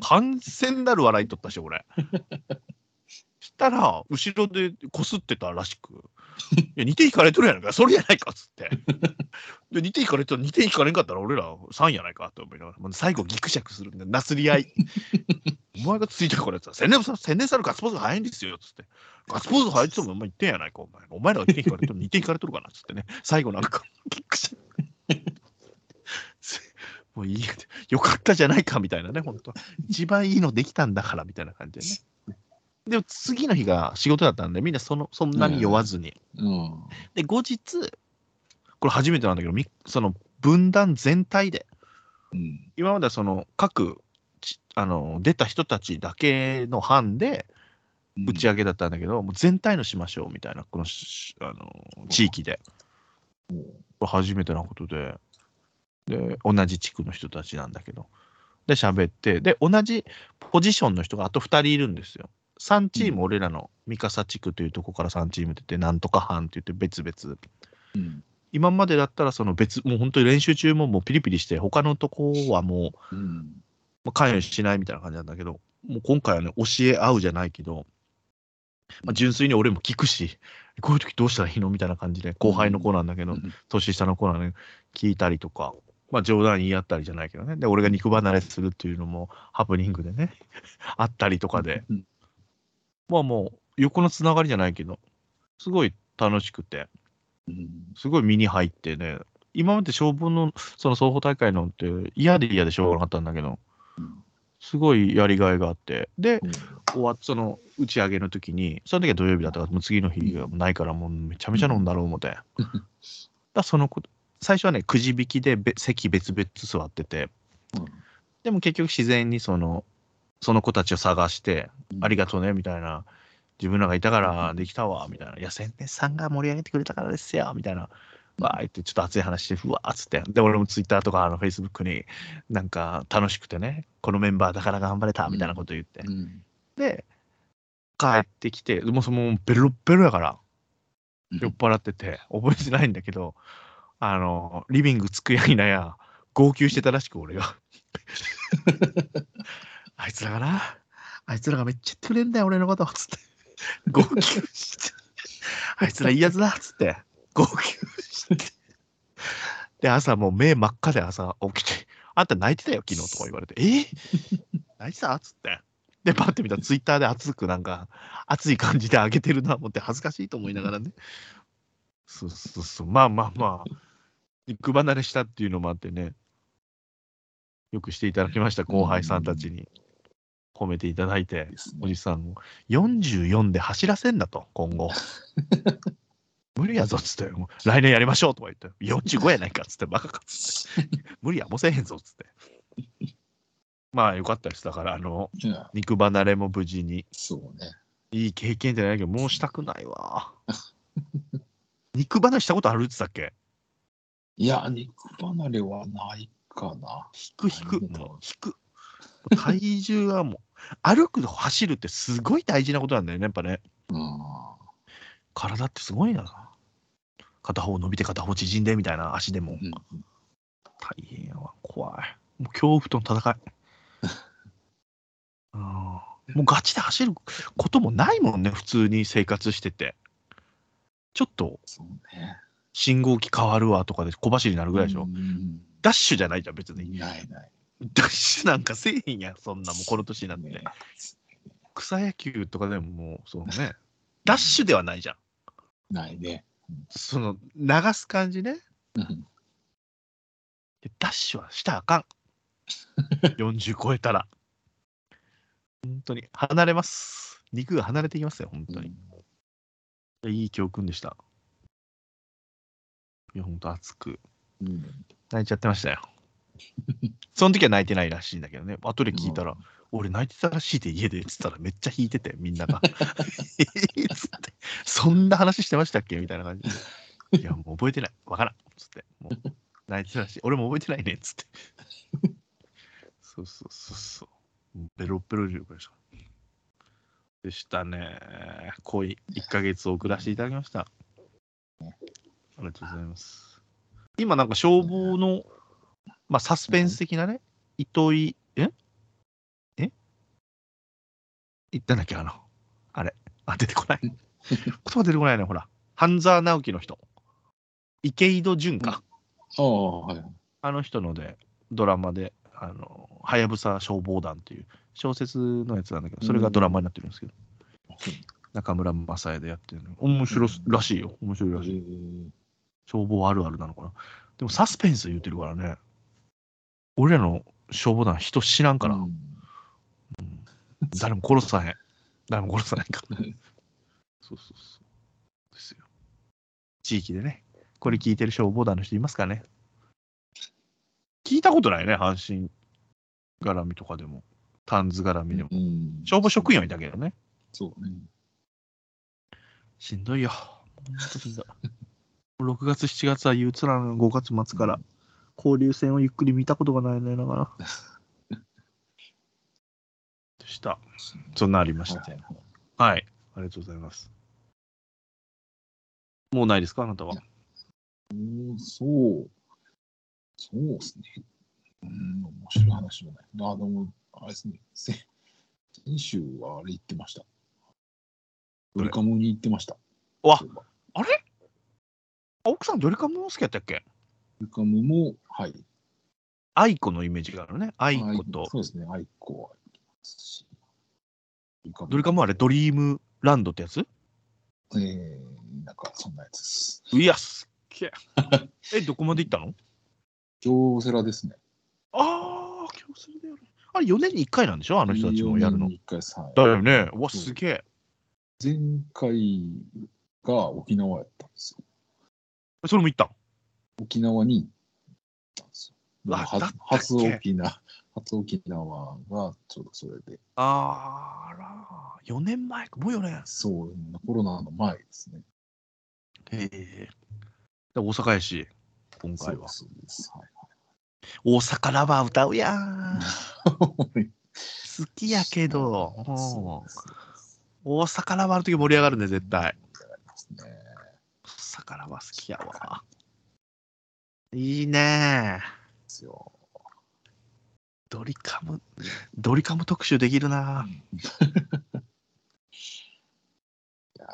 完全なる笑い取ったし、俺。たら、後ろでこすってたらしく、いや、2点引かれとるやないか、それやないかっつって。で、2点引かれと2点引かれんかったら、俺ら3やないかと思いながら、もう最後、ギクシャクするんで、なすり合い。お前がついてからやつは、宣伝さん、宣伝さんのガッツポーズが早いんですよっ、つって。ガッツポーズ早いって言っても、お前1点やないか、お前。お前らが1点引かれとる、2点引かれとるかなっ、つってね。最後なんか、ギクシャク。もういいやよかったじゃないかみたいなね、本当一番いいのできたんだからみたいな感じでね。でも次の日が仕事だったんで、みんなそのそんなに酔わずに。うん。で、後日、これ初めてなんだけど、みその分断全体で、うん。今まではその各ちあの出た人たちだけの班で打ち上げだったんだけど、もう全体のしましょうみたいな、このしあの地域で。初めてなことで、で、同じ地区の人たちなんだけど、で、喋って、で、同じポジションの人があと2人いるんですよ。3チーム、うん俺らの三笠地区というところから3チーム出て、なんとか班って言って別々。うん。今までだったら、その別、もう本当に練習中ももうピリピリして、他のとこはもう、うん。まあ、関与しないみたいな感じなんだけど、もう今回はね、教え合うじゃないけど、まあ、純粋に俺も聞くし、こういう時どうしたらいいのみたいな感じで、後輩の子なんだけど、年下の子なのに聞いたりとか、まあ冗談言い合ったりじゃないけどね、で、俺が肉離れするっていうのもハプニングでね、あったりとかで、うん。まあもう横のつながりじゃないけど、すごい楽しくて、うん。すごい身に入ってね、今まで消防のその双方大会のって嫌で嫌でしょうがなかったんだけど、すごいやりがいがあって、で、終わっその打ち上げの時に、その時は土曜日だったから、もう次の日がないから、もうめちゃめちゃ飲んだろう思って。だそのこと最初はね、くじ引きでべ席別々座ってて、うん。でも結局自然にその、その子たちを探して、ありががとうね、みたいな。自分らがいたからできたわ、みたいな。いや、宣伝さんが盛り上げてくれたからですよ、みたいな。わーいってちょっと熱い話して、ふわーっつって。で、俺もツイッターとかあのフェイスブックになんか楽しくてね、このメンバーだから頑張れた、みたいなこと言って。うん。で、帰ってきて、もうそのベロッベロやから、酔っ払ってて、覚えてないんだけど、あの、リビングつくやいなや、号泣してたらしく、俺が。あいつらがな、あいつらがめっちゃ言ってくれんだよ、俺のこと、つって。号泣して。あいつらいいやつだ、つって。号泣して。で、朝もう目真っ赤で朝起きて、あんた泣いてたよ、昨日とか言われて、え？泣いてた？つって。で、パッて見たらツイッターで熱くなんか、熱い感じで上げてるな思って恥ずかしいと思いながらね。そうそうそう。まあまあまあ、肉離れしたっていうのもあってね、よくしていただきました、後輩さんたちに。褒めていただいて、ですおね。じさんを44で走らせんだと、今後。無理やぞっつって、来年やりましょうとか言って、45やないかっつって、バカかっつって、無理や、もうせえへんぞっつって。まあよかったです。だから、あの、肉離れも無事に、そうね。いい経験じゃないけど、もうしたくないわ。肉離れしたことあるって言ったっけ？いや、肉離れはないかな。引く引く、引く。体重がもう、歩く走るってすごい大事なことなんだよね、やっぱね。うん。体ってすごいな。片方伸びて片方縮んでみたいな足でもうん大変やわ。怖い。もう恐怖との戦い。うんもうガチで走ることもないもんね、普通に生活してて。ちょっと。信号機変わるわとかで小走りになるぐらいでしょ。うんダッシュじゃないじゃん、別に。ないない。ダッシュなんかせえへんやん、そんなもうこの年になって。ね草野球とかでももう、そうね。ダッシュではないじゃん。ないね。その、流す感じね。うんでダッシュはしたらあかん。40超えたら。本当に、離れます。肉が離れていきますよ、本当に。いい教訓でした。いや、本当熱く。うん。泣いちゃってましたよ。その時は泣いてないらしいんだけどね。後で聞いたら、俺泣いてたらしいで家でっつったらめっちゃ引いてて、みんなが。えっつって、そんな話してましたっけみたいな感じで。いや、もう覚えてない。わからん。つって。もう泣いてたらしい。俺も覚えてないね。つって。そうそうそうそう。ベロベロでした。でしたね。濃い1ヶ月送らせていただきました。ありがとうございます。今なんか消防の、まあ、サスペンス的なね、糸井、え？え？言ったんだっけあの、あれ。あ、出てこない。言葉出てこないね、ほら。半沢直樹の人。池井戸潤か。ああ、はい。あの人ので、ドラマで、あの、はやぶさ消防団っていう小説のやつなんだけど、それがドラマになってるんですけど、中村正恵でやってるの。面白すらしいよ。面白いらえしい。ー消防あるあるなのかな。でもサスペンス言うてるからね。俺らの消防団人知らんから、うん誰も殺さへん。誰も殺さないから。そうそうそう。ですよ。地域でね、これ聞いてる消防団の人いますかね聞いたことないね、阪神絡みとかでも、タンズ絡みでも。うん。消防職員はいたけどね。そうね。しんどいよ。ほんとしんどい。6月、7月は憂鬱なの5月末から交流戦をゆっくり見たことがないね、だから。でした。そんなありましはいて。はいはい。ありがとうございます。もうないですかあなたは？うんそう。そうですね。うん、面白い話じゃない。あ、でも、あれですね。せ先週はあれ行ってました。ドリカムに行ってました。うわあれ？あ奥さんドリカム好きやったっけ？ドリカムも、はい。 aiko のイメージがあるね。 aiko と。そうですね。 aiko は。ドリカムはあれドリームランドってやつ？えー、なんかそんなやつです。いや、すっげえ。え、どこまで行ったの？京セラですね。ああ、今日それでやる。あれ4年に1回なんでしょ？あの人たちもやるの4年。に一回さだよね。うわ、すげえ。前回が沖縄やったんですよ。それも行ったん？沖縄に初沖縄、初沖縄がちょうどそれで、あーら、4年前か。もう4年。そう、コロナの前ですね。へえ。で大阪やし、今回は。そうです。はい大阪ラバー歌うやん。はい。好きやけど、大阪ラバーの時盛り上がるね、絶対。ね。大阪ラバー好きやわ。いいねですよ。ドリカム、ドリカム特集できるな。いや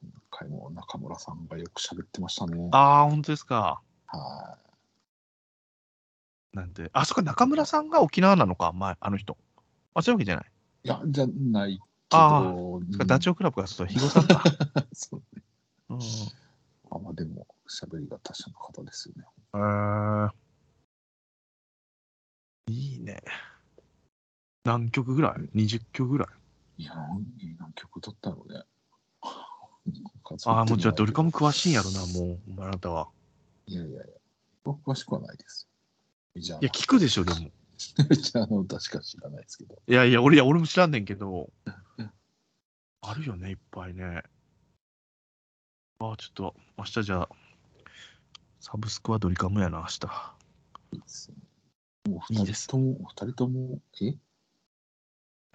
今回も中村さんがよく喋ってましたね。ああ、本当ですか。はなんで、あ、そっか、中村さんが沖縄なのか、前、あの人。あ、そういうわけじゃない。い。いや、じゃないけあど、うんダチョウ倶楽部がそう、肥後さんか。そうね。うん。あまあでも、喋りが他社の方ですよね。えー、いいね。何曲ぐらい ?20 曲ぐらい？いや、何何曲撮ったのね。ああ、もうじゃあドリカムか。詳しいんやろな、もう、あなたは。いやいやいや、僕詳しくはないです。いや、聞くでしょ、でも。メジャーの歌しか知らないですけど。いやいや、俺、いや、俺も知らんねんけど。あるよね、いっぱいね。ああ、ちょっと、明日じゃあ、サブスクはドリカムやな、明日。いいですね。もう二いいです人とも、二人とも、え？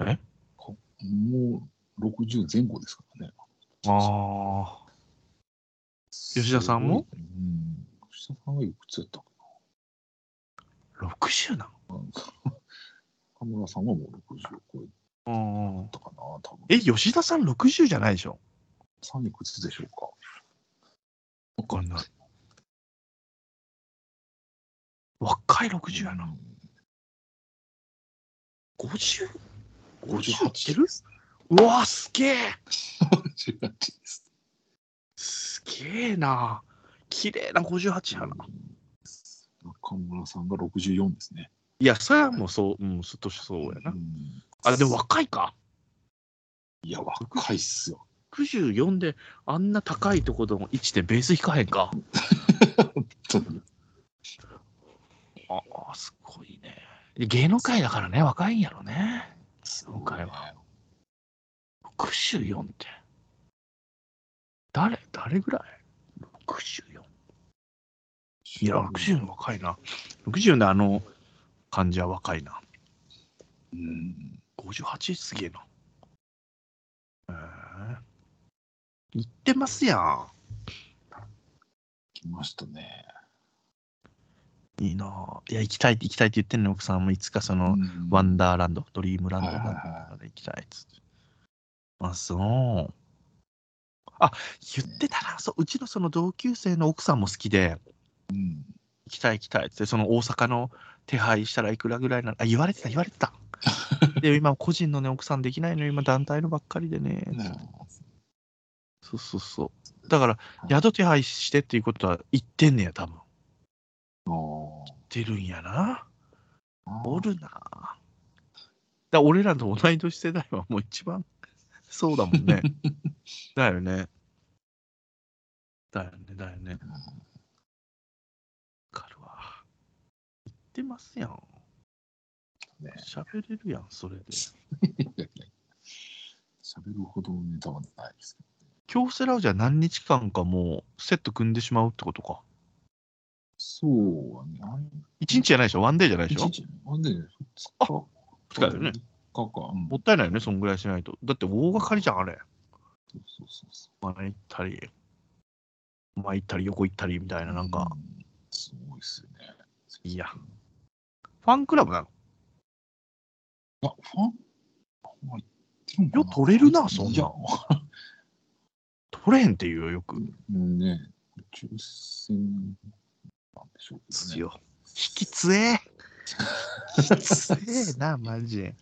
え？こもう60前後ですからね。ああ。吉田さんも？うん。吉田さんがいくつやったか60なん？な。中村さんはもう60を超えうんたかな、多分。え、吉田さん60じゃないでしょ？さんいくつでしょうか。わかんない。若い60やな。うん。50?50 58いってるうわーすげえ58です。すげえな綺麗な58やな。中村さんが64ですね。いや、それはもうそう、うん、すっとしそうやな。うんあ、でも若いか。いや、若いっすよ。64であんな高いところの位置でベース弾かへんか。本当にああ、すごいね。芸能界だからね、若いんやろね。今回は。64って。誰誰ぐらい ?64。いや、64若いな。64であの感じは若いな。うん。58すげえな。へえ言ってますやん。来ましたね。いいなぁいや、行きたいって行きたいって言ってんの、奥さんもいつかその、うんワンダーランド、ドリームランドまで行きたいっつって。あ、そう。あ、言ってたな。そう、うちのその同級生の奥さんも好きで、うん。行きたい行きたいっつって、その大阪の手配したらいくらぐらいなの？あ、言われてた、言われてた。で、今、個人のね、奥さんできないのよ、今、団体のばっかりでね。ねそうそうそう。だから、宿手配してっていうことは言ってんねや、多分。あ出るんやな。あ。おるな。だ俺らと同い年世代はもう一番そうだもんね。だよね。だよね、だよね。わかるわ。言ってますやん。ね喋れるやん、それで。喋るほどネタはないですけ京セラをじゃあ何日間かもうセット組んでしまうってことか。ど。そうはね。あん一日じゃないでしょ？ワンデーじゃないでしょ？一日ほんで、二あ日。二日だよね。か。うんもったいないよね、そんぐらいしないと。だって大掛かりじゃん、あれ。そうそうそうそ前行ったり、前行ったり、横行ったりみたいな、う。なんか、うん。すごいっすよね。いやファンクラブなの？あ、ファン？よ取れるなそんないや、取れへんって言うよ、よく。うんね、抽選なんでしょうね。強。引き強え。引き強えな、マジで。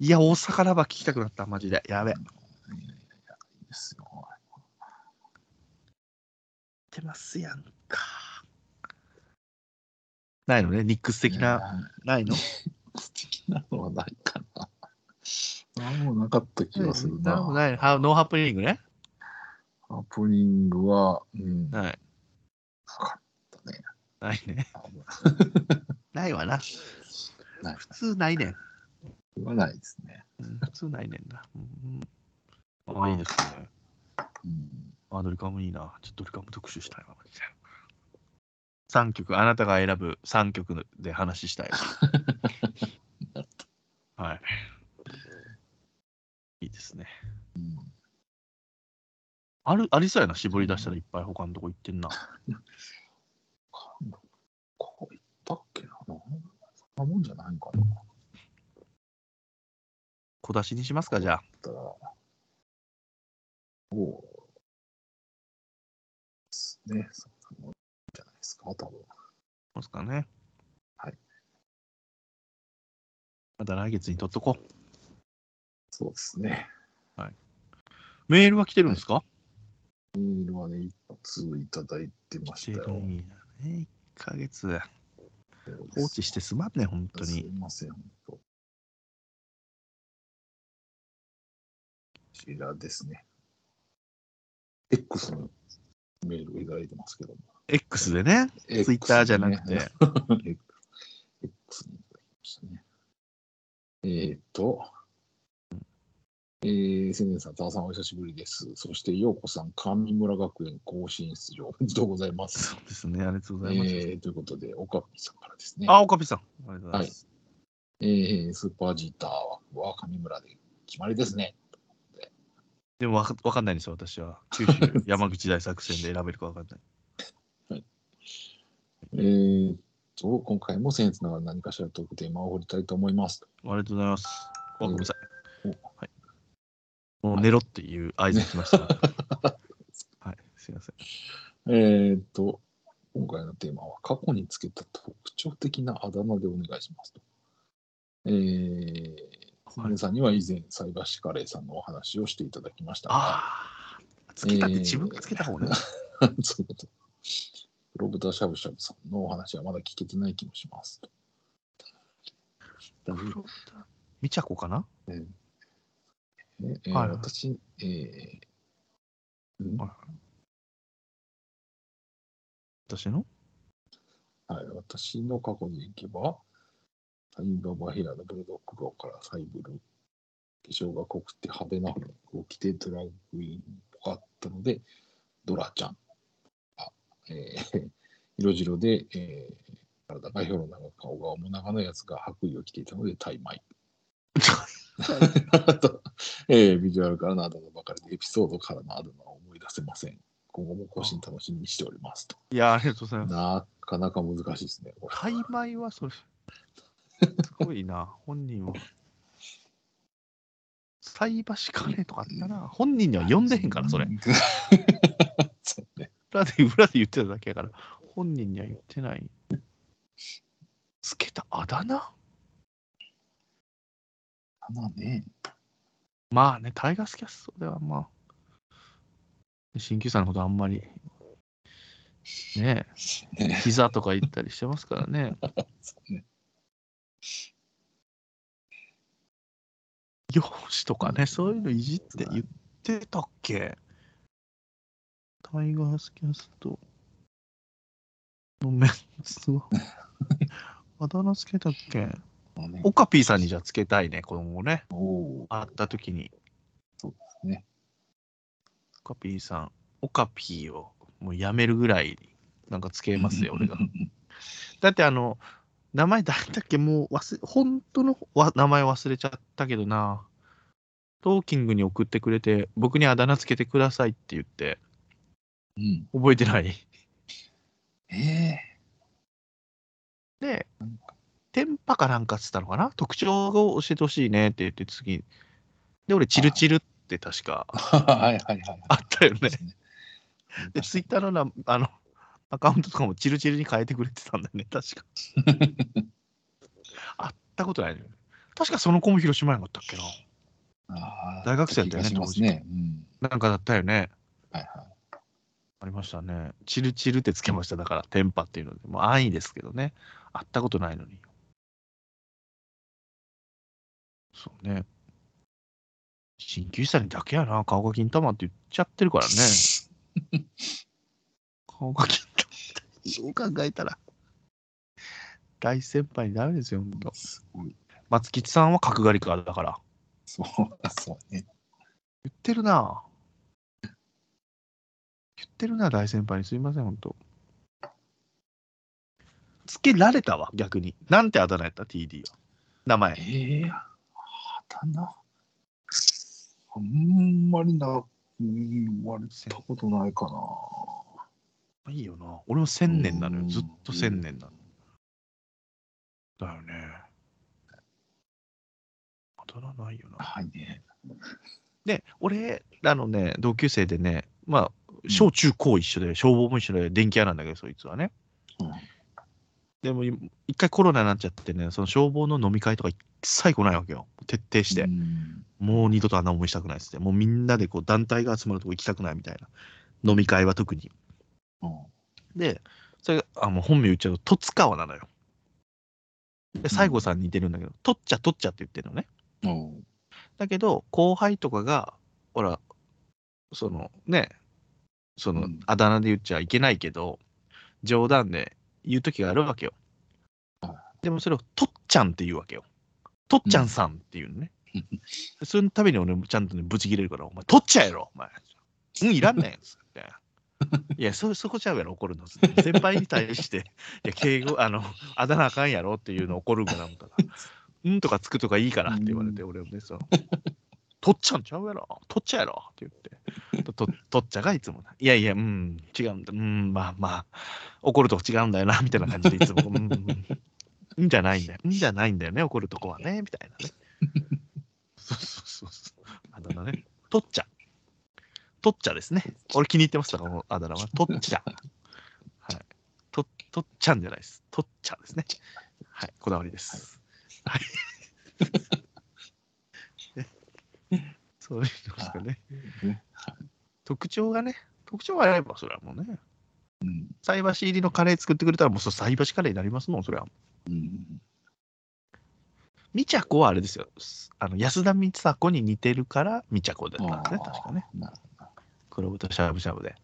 い。いや、大阪ラバー聞きたくなった、マジで。やべ。いやいやいや、いいですよ。ってますやんか。ないのね、ニックス的な、ないの？素敵なのはないかな。なんもなかった気がするな。なんもないハノーハプニングね。ハプニングは、うん、なない。かったね。ないね。ないわな。ない。普通ないねん。はないですね。うん普通ないねんな。うん、あ、いいですね。うん、あ、ドリカムいいな。ちょっとドリカム特集したいな、マジで。3曲、あなたが選ぶ3曲で話したい。はい。いいですね。うんあるありそうやな、絞り出したらいっぱい他のとこ行ってんな。こう言ったっけな。そんなもんじゃないんかな。小出しにしますか、じゃあ。だから、そうですね。そんなもんじゃないですか、多分。そうですかね。はい。また来月にとっとこう。そうですね。メールは来てるんですか？メールはね、一通いただいてま来してたよ。ね。1ヶ月放置してすまんね、本当すいに。ません、本当。こちらですね。X のメールをいただいてますけども。X でね、ツイッターじゃなくて。X にいただきましたね。えーっと、えー、千年さん、田中さん、お久しぶりです。そして、ようこさん、上村学園更新出場、おめでとうございます。そうですね、ありがとうございます。えー、ということで、岡部さんからですね。あ、岡部さん。ありがとうございます。えー、スーパージーター枠は上村で決まりですね。でもわかわかんないんですよ、私は。九州、山口大作戦で選べるかわかんない。えー、と、今回も僭越ながら何かしらトークテーマを掘りたいと思います。ありがとうございます。あごめんなさい。おはい、もう寝ろっていう合図が来ました。はい、すいません。えー、と、今回のテーマは過去につけた特徴的なあだ名でお願いしますと。えー、はい皆さんには以前、菜箸カレーさんのお話をしていただきましたが、ああ、つけたって自分がつけた方ね。そういうこと。黒豚しゃぶしゃぶさんのお話はまだ聞けてない気もします。大丈夫みちゃこかな？ええーはい私、えーうん？はい私の？はい、私の過去に行けば、タインババヒラのブルドッグローからサイブル、化粧が濃くて派手な服を着てドラッグインっぽかったので、ドラちゃん。あえー 色白で、えー体がひょろ長く顔が面長のやつが白衣を着ていたので、タイマイ。あと、えービジュアルからのあだ名ばかりでエピソードからのあだ名を思い出せません。今後も更新楽しみにしておりますと。いや、ありがとうございます。なかなか難しいですね。これタイ米はそれ、すごいな、本人は。菜箸カレーとかあったな。本人には呼んでへんから、それ。そうね。裏で、裏で言ってただけやから、本人には言ってない。つけたあだ名？まあね。まあね、タイガースキャストではまあ、新旧さんのことあんまり、ねえ、ね膝とか言ったりしてますからね。ね 容姿とかね、そういうのいじって言ってたっけ？タイガースキャストのメンツは。あだ名つけたっけ？まあねオカピーさんにじゃあつけたいね、子供をね。会った時に。ね。オカピーさん、オカピーをもうやめるぐらい、なんかつけますよ、俺が。だってあの、名前誰だっけ？もう忘れ、本当のわ名前忘れちゃったけどな。トーキングに送ってくれて、僕にあだ名つけてくださいって言って、うん。覚えてない？ええで、テンパかなんかっつったのかな？特徴を教えてほしいねって言って次。で、俺、チルチルって確かはいはいはい。あったよね。でツイッターのなあのアカウントとかもチルチルに変えてくれてたんだよね、確か。会ったことないのよ。確かその子も広島やんかったっけな。大学生だったよね気がしますね。うん。なんかだったよね。はいはい。ありましたね。チルチルってつけました。だから、テンパっていうので。もう安易ですけどね。会ったことないのに。そうね。鍼灸師さんにだけやな。顔が金玉って言っちゃってるからね。顔が金玉。どう考えたら。大先輩にダメですよ、ほんと。すごい。松吉さんは角刈りかだから。そう、そうね。言ってるな。言ってるな、大先輩に。すいません、ほんと。つけられたわ、逆に。なんてあだ名やった ?TD は。名前。ええあだ名。あんまりな、言われたことないかな。いいよな。俺も千年なのよ。うんずっと千年なの。だよね。あだ名ないよな。はいね。で、俺らのね、同級生でね、まあ、小中高一緒で、消防も一緒で、電気屋なんだけど、そいつはね。うんでも、い一回コロナになっちゃってね、その消防の飲み会とか一切来ないわけよ。徹底して。うんもう二度とあんな思いしたくないっつって。もうみんなでこう団体が集まるとこ行きたくないみたいな。飲み会は特に。うんで、それが、あ、もう本名言っちゃうと、戸塚川なのよ。で、西郷さんに似てるんだけど、とっちゃとっちゃって言ってるのね。うんだけど、後輩とかが、ほら、そのね、そのうんあだ名で言っちゃいけないけど、冗談で言う時があるわけよ。でもそれをとっちゃんって言うわけよ。とっちゃんさんっていうのね。そのために俺もちゃんとね、ブチ切れるから、お前、とっちゃんやろ、お前。うん、いらんねん、つって。いや、そ、そこちゃうやろ、怒るの。先輩に対して、いや、敬語、あの、あだ名あかんやろっていうの怒るんかな思ったら、うんとかつくとかいいからって言われて、俺もね、そう。とっちゃんちゃうやろ、とっちゃやろ？って言って、と、ととっちゃがいつも、いやいや、うん、違うんだ、うん、まあまあ、怒るとこ違うんだよな、みたいな感じでいつも、うん、うん、うんじゃないんだよ、うんじゃないんだよね、怒るとこはね、みたいなね。そうそうそうそう。あだ名ね。とっちゃ。とっちゃですね。俺気に入ってました、このあだ名は。とっちゃ。はい。と、とっちゃんじゃないです。とっちゃですね。はい。こだわりです。はい。そういうのですかね。ね特徴がね、特徴があれば、それはもうね、うん菜箸入りのカレー作ってくれたら、もうそう菜箸カレーになりますもん、それは。うん。みちゃこはあれですよ。あの安田美沙子に似てるから、みちゃこだったんですね、確かね。なるほど。黒豚しゃぶしゃぶで。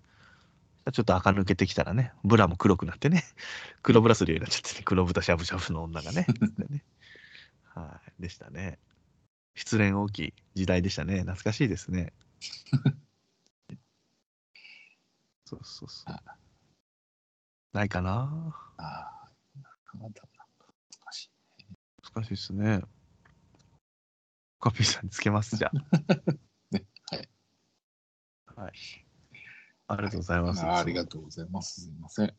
ちょっと垢抜けてきたらね、ブラも黒くなってね、黒ブラするようになっちゃってね、黒豚しゃぶしゃぶの女がね。でねはい、でしたね。失恋大きい時代でしたね。懐かしいですね。そうそうそう。ないかなああ、なんだ。難しい。難しいですね。コピーさんにつけます、じゃ ね、はい。あ。はい。ありがとうございます。あありがとうございます。すいません。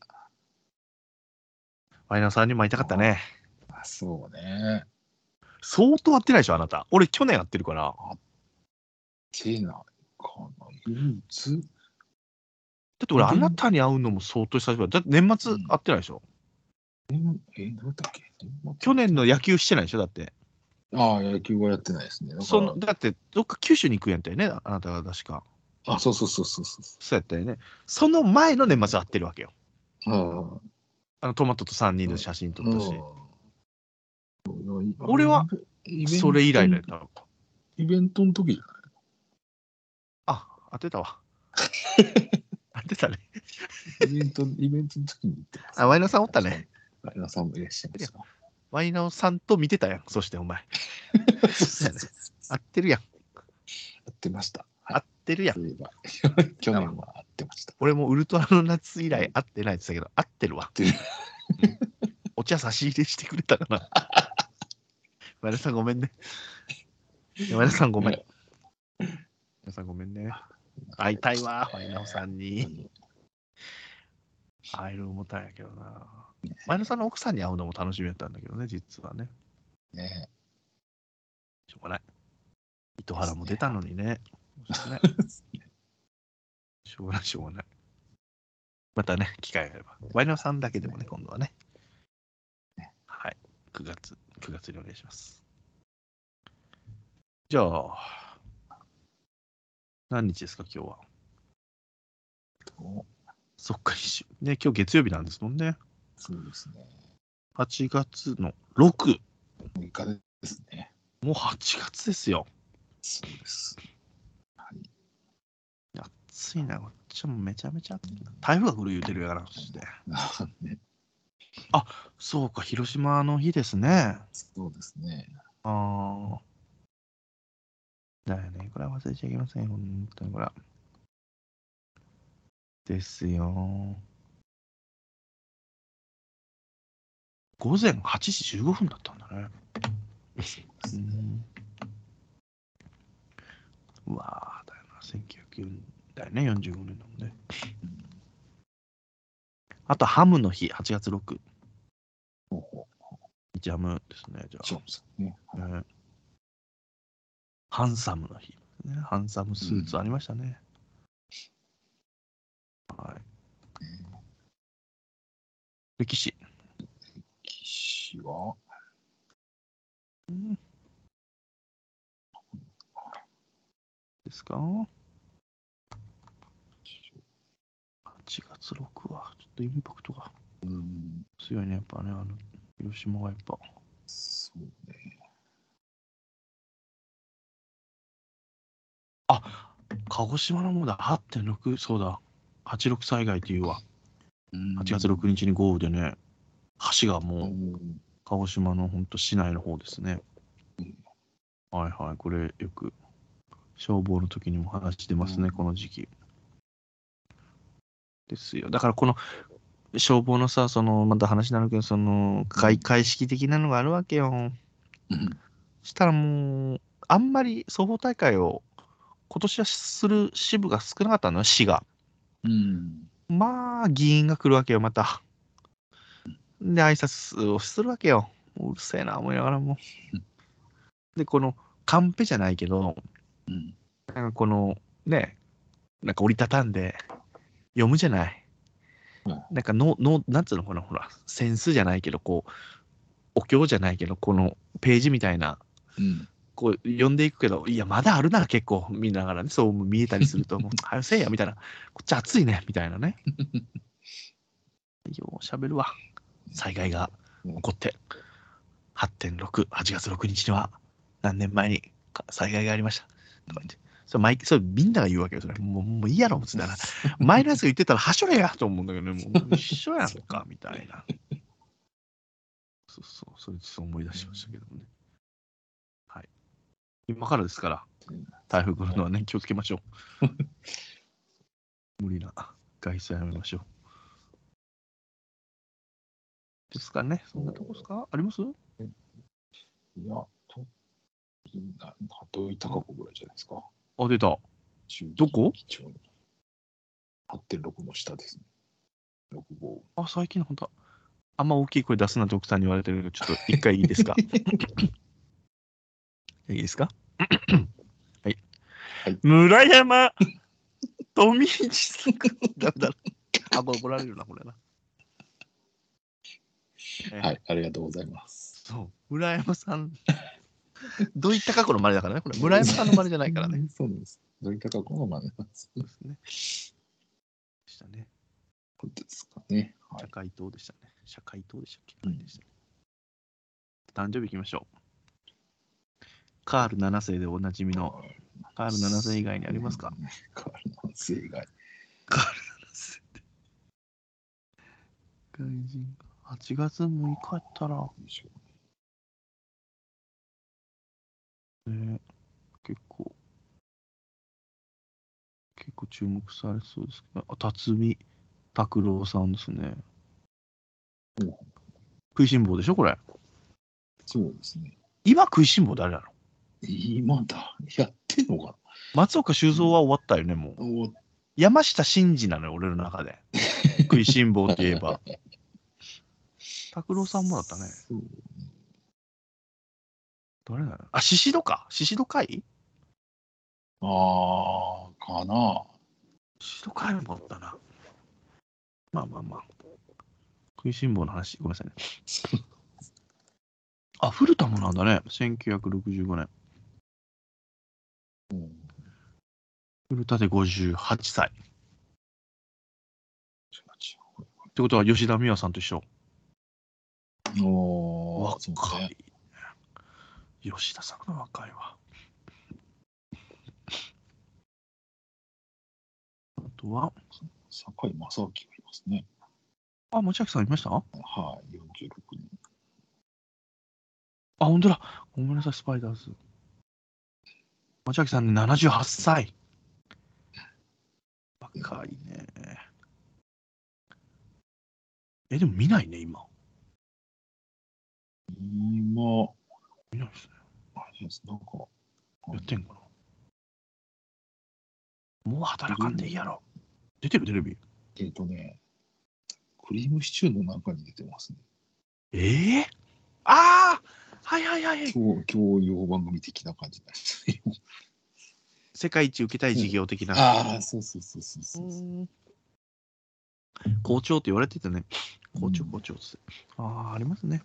ワイナーさんにも会いたかったね。あそうね。相当会ってないでしょ、あなた。俺、去年会ってるから。てないかな。唯一だって俺、あなたに会うのも相当久しぶりだ。だって年末会ってないでしょ？え、えどうだっけ？去年の野球してないでしょ、だって。ああ、野球はやってないですね。そのだって、どっか九州に行くやんたよね、あなたが確か。あ、そうそうそうそうそそうやったよね。その前の年末会ってるわけよ。う。ああのトマトと3人で写真撮ったし。うん俺はそれ以来だよ、多分。イベントの時じゃない？あ、当てたわ。当てたね。イベント、イベントの時に行ってます。あ、ワイナーさんおったね。ワイナーさんもいらっしゃいますよ。ワイナーさんと見てたやん、そしてお前。そうやね合ってるやん。やってました。合ってるやん 去年は会ってました。俺もウルトラの夏以来会ってないって言ってたけど、合ってるわ。てるうんお茶差し入れしてくれたかな。前田さんごめんね。前田さんごめん。皆さんごめんね。会いたいわ、前田さんに。会える思ったんやけどな。前田さんの奥さんに会うのも楽しみやったんだけどね、実はね。ねしょうがない。糸原も出たのにね。しょうがない。しょうがない。またね、機会があれば。ワイナーさんだけでもね、今度はね。はい。9月、9月にお願いします。じゃあ、何日ですか、今日は？とそっか、一週。ね、今日月曜日なんですもんね。そうですね。8月の6。6日ですね。もう8月ですよ。そうです。はい。暑いな、こっちもめちゃめちゃ暑いな。台風が来る言うてるやから、そして。なんで、そうか、広島の日ですね。そうですね。ああ。だよね。これは忘れちゃいけません。本当にこれは。ですよ。午前8時15分だったんだね。うん。うわーだよな。1909年だよね。45年だもんね。あと、ハムの日、8月6。ほうほう。ジャムですね。じゃあ。ハンサムの日、ね。ハンサムスーツありましたね。はい。歴史。騎士は、ですか？?8 月6は、ちょっとインパクトがうん、強いね。やっぱね、あの、広島はやっぱ。そうね。あ鹿児島のものだ。8.6、そうだ。86災害っていうわ。うん8月6日に豪雨でね、橋がもう、うん鹿児島の本当市内の方ですねうん。はいはい、これよく消防の時にも話してますね、うんこの時期。ですよ。だからこの消防のさ、そのまた話になるけど、その開会式的なのがあるわけよ。うんしたらもう、あんまり双方大会を今年はする支部が少なかったのよ、市が。うん。まあ、議員が来るわけよ、また。で、挨拶をするわけよ。もううるせえな、思いながらもうん。で、この、カンペじゃないけど、うん。なんかこの、ね、なんか折りたたんで、読むじゃない。うんなんかの、の、なんつうのかな、ほら、センスじゃないけど、こう、お経じゃないけど、このページみたいな、うん。こう読んでいくけど、いや、まだあるな、結構、見ながらね、そう見えたりすると、もう、はよせえや、みたいな、こっち暑いね、みたいなね。よう喋るわ。災害が起こって、8.6、8月6日には何年前にか災害がありました。とか言って。それ毎それみんなが言うわけよ。それもうもういいやろ、つったら。前のやつが言ってたら、はしょれやと思うんだけどね、もう一緒やんか、みたいな。そうそう、それそう思い出しましたけどもね。はい。今からですから、台風来るのはね、気をつけましょう。無理な外出はやめましょう。ですかね、そんなとこですか？あります？いや、と、な、どういった過去ぐらいじゃないですか。あ、出た。どこ？基調に ?8.6 の下ですね。65。あ、最近の本当あんま大きい声出すなって奥さんに言われてるけど、ちょっと一回いいですか？いいですか？はい。はい村山富一さん。だめだ。あ、これ怒られるな、これな。えはい、ありがとうございます。そう、村山さん。どういった過去の真似だからね、これ。村山さんの真似じゃないからね。。そうなんです。どういった過去の真似なんです。そうですね。でしたね。これですかね。はい。社会党でしたね。社会党でしたっけ、うんでしたね誕生日いきましょう。カール7世でおなじみのカール7世以外にありますか、カール7世以外。カール7世って。外人が8月6日やったら、しょね、結構、結構注目されそうですけど、あ、辰巳拓郎さんですねお。食いしん坊でしょ、これ。そうですね。今食いしん坊誰なの？今だ。やってんのか松岡修造は終わったよね、もう。山下真司なのよ、俺の中で。食いしん坊といえば。拓郎さんもだったね。そう誰なの？あ、シシドか。シシド会ああ、かな。シシド会もだったな。まあまあまあ。食いしん坊の話、ごめんなさいね。あ、古田もなんだね。1965年。うん。古田で58歳。ってことは吉田美和さんと一緒。お若いね。。吉田さんの若いわ。あとは、坂井正明がいますね。あ、持明さんいました？あ、はい、46年。本当だ。ごめんなさい、スパイダーズ。持明さんね、78歳。若いね。え、でも見ないね、今。今、見ないですね。なんか、やってんかな。もう働かんでいいやろ。出てる、テレビ？えっ、とね、クリームシチューの中に出てますね。ええああはいはいはい。教教養番組的な感じなんですね。世界一受けたい事業的な。ああ、そうそうそうそううそう。ーん校長って言われてたね。校長、うん校長って。ああ、ありますね。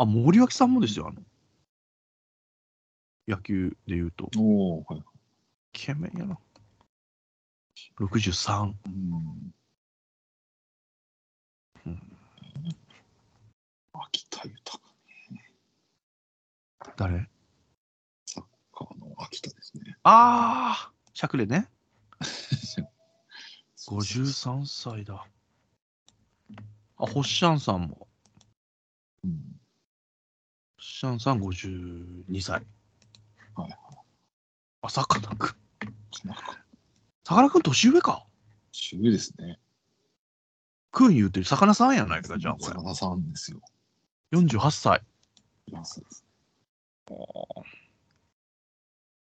あ、森脇さんもですよ、あの。野球で言うと。おお、はい。イケメンやな。63。うん。うん秋田豊。誰？サッカーの秋田ですね。ああ、しゃくれね。53歳だ。あ、ホッシャンさんも。うん。シャンさん52歳。はい。あ、さかなクン。さかなクン年上か。中ですね。クン言うてる魚さんやないか、じゃあこれ。魚さんですよ。48歳。いやそうです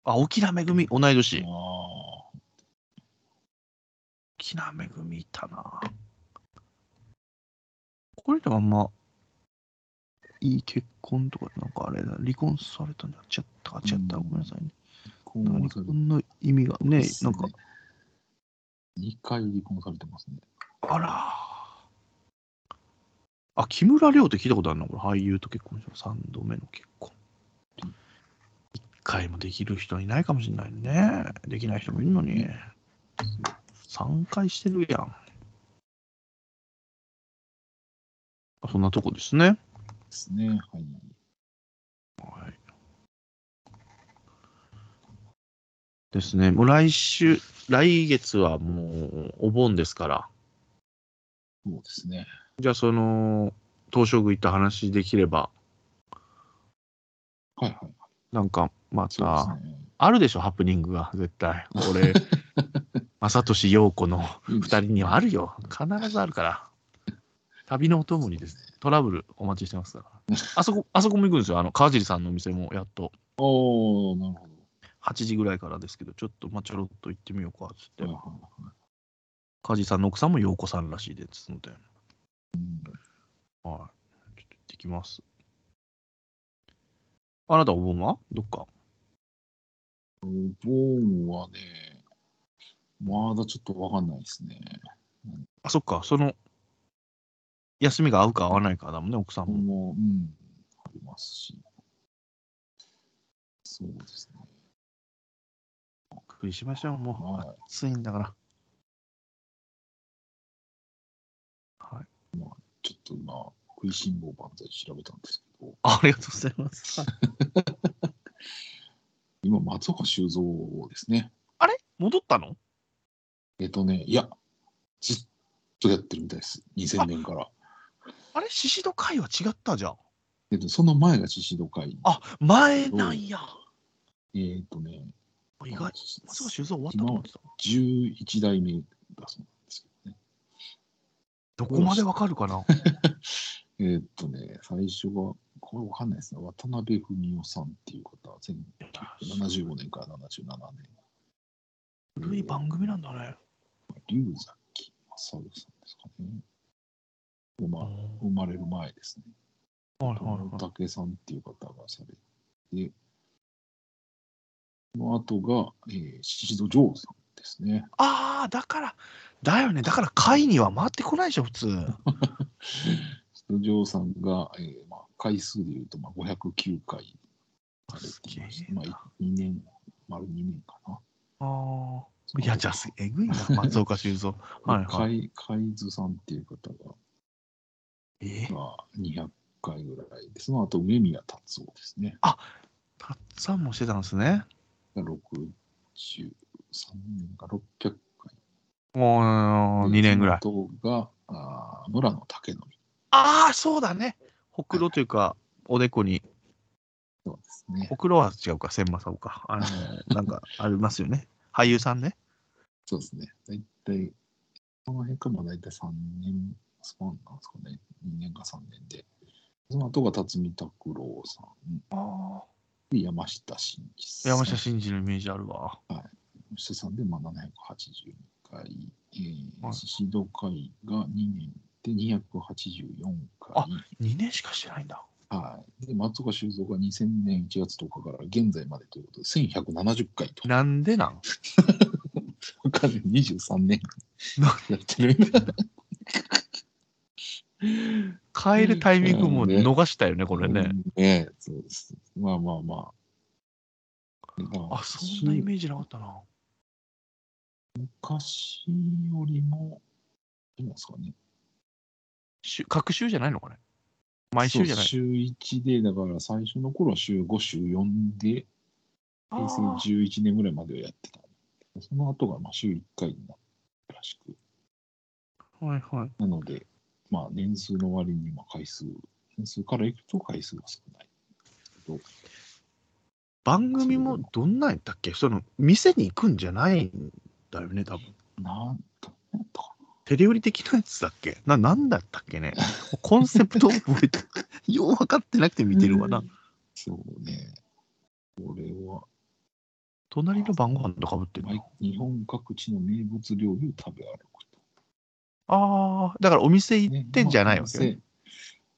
あ、沖縄めぐみ、同い年。あ沖縄めぐみいたな。これでもあんま、いい結婚とか、なんかあれだ、離婚されたんじゃ、ちゃった？か、ちゃった、うんごめんなさいね。離婚の意味がね、なんか、2回離婚されてますね。あらあ、木村亮って聞いたことあるの？これ俳優と結婚した3度目の結婚。1回もできる人いないかもしれないね。できない人もいるのに。3 3回してるやん。そんなとこですね。ですね。はい。はい。ですね。もう来週、来月はもうお盆ですから。そうですね。じゃあその、東照宮行った話できれば、はいはい。なんかまた、ね。あるでしょ、ハプニングが、絶対。俺、正俊陽子の二人にはあるよ。必ずあるから。旅のお供にです。トラブルお待ちしてますから。あそこ、あそこも行くんですよ。あの、川尻さんのお店もやっとおー、なるほ8時ぐらいからですけど、ちょっと、まあ、ちょろっと行ってみようか、つって川尻さんの奥さんも陽子さんらしいですので。うんはい。ちょっと行ってきます。あなたお盆は？どっか？お盆はね、まだちょっとわかんないですね。あ、そっか、その、休みが合うか合わないかだもんね、奥さんも。もう、うん、ありますし。そうですね。食いしましょう、もう。はい。暑いんだから。はい。ちょっと今、食いしん坊万歳調べたんですけど、ありがとうございます。今、松岡修造ですね。あれ？戻ったの？えっとね、いや、ずっとやってるみたいです。2000年から。あれ？獅子戸会は違ったじゃん。えっと、その前が獅子戸会。あ、前なんや。えっとね、意外。松岡修造終わったと思ってた。11代目だそうなんですけどね。どこまでわかるかなえっとね、最初が、これわかんないですね。渡辺文夫さんっていう方、1975年から77年。古い番組なんだね。龍崎正夫さんですかね。生ま生まれる前ですね。はいはいはい。大竹さんっていう方がされて、その後が、えー、宍戸城さんですね。ああ、だから、だよね。だから会には回ってこないでしょ、普通。宍戸城さんが、えーまあ、回数でいうと、まあ、509回されていまして、まあ、2年、丸2年かな。ああ。いや、じゃあ、えぐいな、松岡修造。はいはい。海海津さんっていう方がえー、まあ200回ぐらいで、その後梅宮達夫ですね。たっさんもしてたんですね。が63年か600回。もう、2年ぐらい。があー村野武則。ああ、そうだね。ほくろというか、おでこに、そうですねほ。くろは違うか、千正夫か。あの、なんか、ありますよね。俳優さんね。そうですね。大体、この辺からも大体3年スパンなんですかね。2年か3年で。その後が辰巳拓郎さん、山下真司さん。山下真司のイメージあるわ。山下さんで、まあ、782回。えーはい宍戸会が2年で284回。あ2年しかしてないんだ。はい。で、松岡修造が2000年1月10日から現在までということで、1170回と。なんでなん？他で23年なやってる。変えるタイミングも逃したよね、これね。うん。ねそうです。まあまあまあ。まあ、そんなイメージなかったな。昔よりも、どうですかね。週各週じゃないのかね？毎週じゃない？週1で、だから最初の頃は週5、週4で、平成あー11年ぐらいまではやってた。その後がまあ週1回になったらしく。はいはい。なので、まあ年数の割にまあ回数、年数からいくと回数が少ない。番組もどんなんやったっけ？その、店に行くんじゃないんだよね、多分。なんと、なんとか手料理的なやつだっけ？な、なんだったっけね？コンセプト覚えて、よう分かってなくて見てるわな。そうね。これは、隣の晩ご飯とかぶってるまあ日本各地の名物料理を食べ歩くああ、だからお店と。行ってんじゃないわけ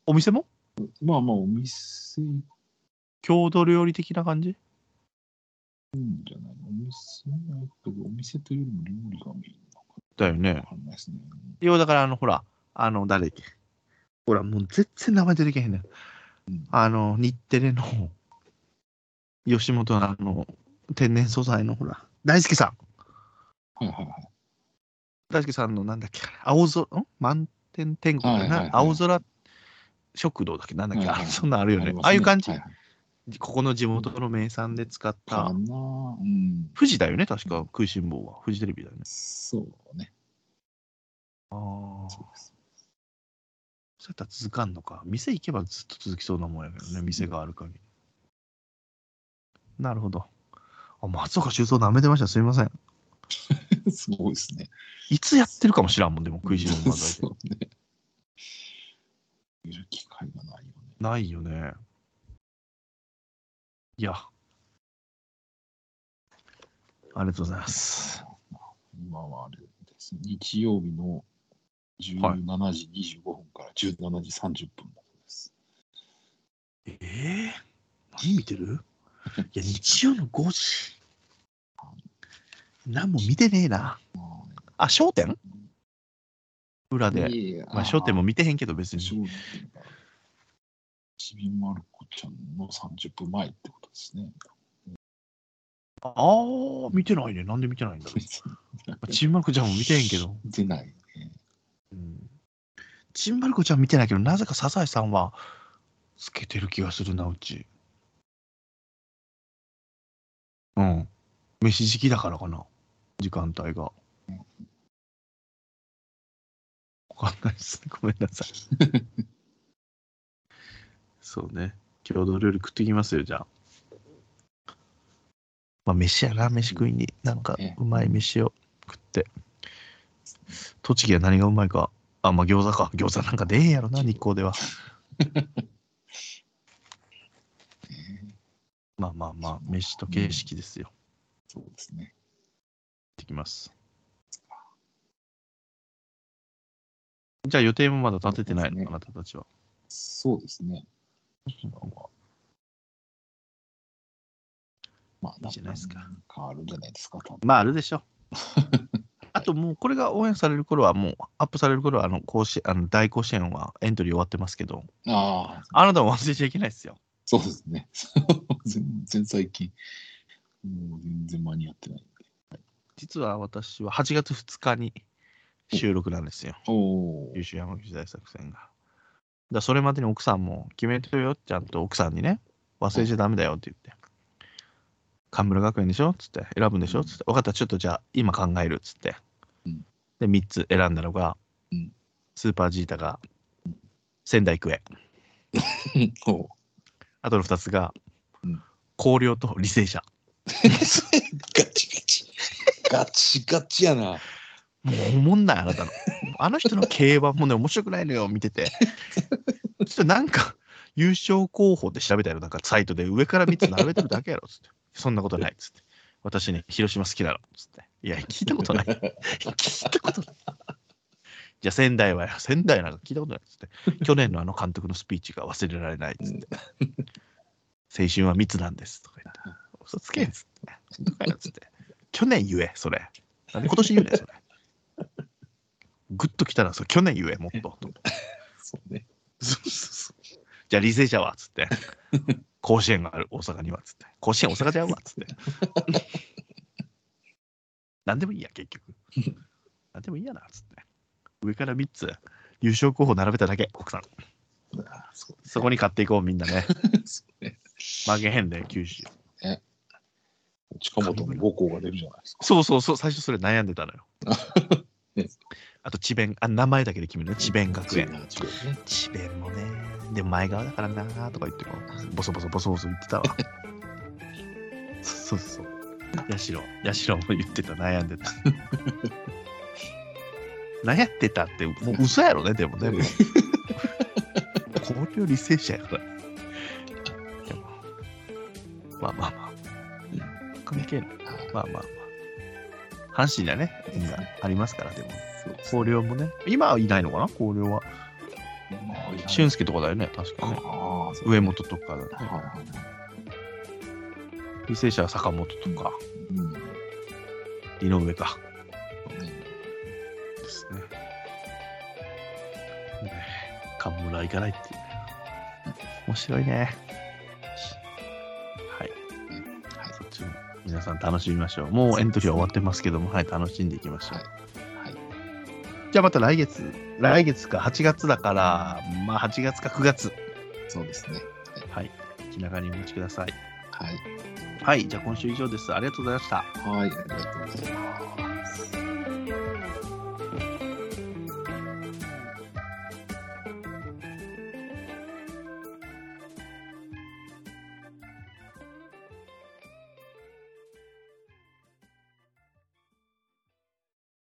お店も？まあまあ、お店行郷土料理的な感じ？くんじゃないのお店お店というよりも料理がメインなのかだよねわ。かんないですね。要はだから、あの、ほら、あの、誰だっけ？ほら、もう全然名前出てけへんねん。うんあの、日テレの、吉本のあの、天然素材のほら、大輔さん。はいはいはい。大輔さんのなんだっけ、青空、ん？満天天国かな、はいはいはい青空食堂だっけ、なんだっけ、はいはいあそんなんあるよね。ああいう感じ、はいはいここの地元の名産で使ったうん。富士だよね、確か、食いしん坊は。富士テレビだよね。そうね。ああ。そうです。そうやったら続かんのか。店行けばずっと続きそうなもんやけどね、店がある限り。なるほど。あ松岡修造舐めてました。すみません。すごいですね。いつやってるかも知らんもん、でも食いしん坊漫才そうね。見る機会がないよね。ないよね。いや。ありがとうございます。今はあれですね。日曜日の17時25分から17時30分だそうです。ええ何見てる？いや、日曜の5時。何も見てねえな。あ、焦点？裏で。いやまあ、焦点も見てへんけど、別に。ちびまる子ちゃんの30分前ってことですね。ああ、見てないね。なんで見てないんだろう。ちんまる子ちゃんも見てへんけど。出ないね。うん。ちんまる子ちゃん見てないけど、なぜかサザエさんはつけてる気がするな、うち。うん。飯時期だからかな。時間帯が。わかんないですね。ごめんなさい。そうね。郷土料理食ってきますよ、じゃあ。まあ、飯やな、飯食いに。なんかね、うまい飯を食って。栃木は何がうまいか。あ、まあ、餃子か。餃子なんか出えへんやろな、日光では。まあまあまあ、飯と形式ですよ。そうですね。きます。じゃあ予定もまだ立ててないの、ねあなたたちは。そうですね。まあ、いいじゃないですか。変わるんじゃないですか。まああるでしょ。あともうこれが応援される頃はもうアップされる頃はあの甲子あの大甲子園はエントリー終わってますけど、ああ、あなたも忘れちゃいけないですよ。そうですね。全然最近、もう全然間に合ってない。実は私は8月2日に収録なんですよ。優。秀山口大作戦が。だそれまでに奥さんも決めてるよ、ちゃんと奥さんにね、忘れちゃダメだよって言って。神村学園でしょつって、選ぶんでしょつって、分かった、ちょっとじゃあ今考えるっつって。うんで、3つ選んだのが、うんスーパージータが仙台育英。あとの2つが、うん広陵と履正社。ガチガチ。やな。もうおもんない、あなたの。あの人の競馬もね、面白くないのよ、見てて。ちょっとなんか、優勝候補で調べたよ、なんかサイトで上から3つ並べてるだけやろ、つって。そんなことない、つって。私ね、広島好きだろ、つって。いや、聞いたことない。聞いたことない。じゃあ仙台は、仙台なんか聞いたことない、つって。去年のあの監督のスピーチが忘れられない、つって。青春は密なんです、とか言って。嘘つけん、つって。つって。去年言え、それ。なんで今年言うねん、それ。グッときたら、それ去年言え、もっと。と そうね。そうそうそうじゃあ、履正社は、つって。甲子園がある、大阪には、つって。甲子園大阪ちゃうわ、つって。なんでもいいや、結局。なんでもいいやな、つって。上から3つ、優勝候補並べただけ、国産。あそうそこに勝っていこう、みんなね。ね。負けへんで、九州。近本の母校が出るじゃないですか。そうそうそう、最初それ悩んでたのよ ね。あと、智弁、あ、名前だけで決めるの、智弁学園。智弁もね、でも前側だからなとか言ってこう、ボソボソボソボソ言ってたわ。そうそう。ヤシロ、ヤシロも言ってた、悩んでた。悩んでたって、もう嘘やろね、でもね。もう工業履正社やから。まあまあまあ。関係ない。まあまあまあ。阪神だね、縁がありますから、でも。広陵もね。今はいないのかな？広陵は。俊介とかだよね、確かね。上本とかだね。履正社は坂本とか、うん。井上か。ですね。ね冠村行かないっていうね。面白いね。皆さん楽しみましょう。もうエントリーは終わってますけども、はい、楽しんでいきましょう。はいはいじゃあまた来月、来月か8月だから、まあ8月か9月。そうですね。はい。気長にお待ちください。はい。はい。じゃあ今週以上です。ありがとうございました。はい。ありがとうございます。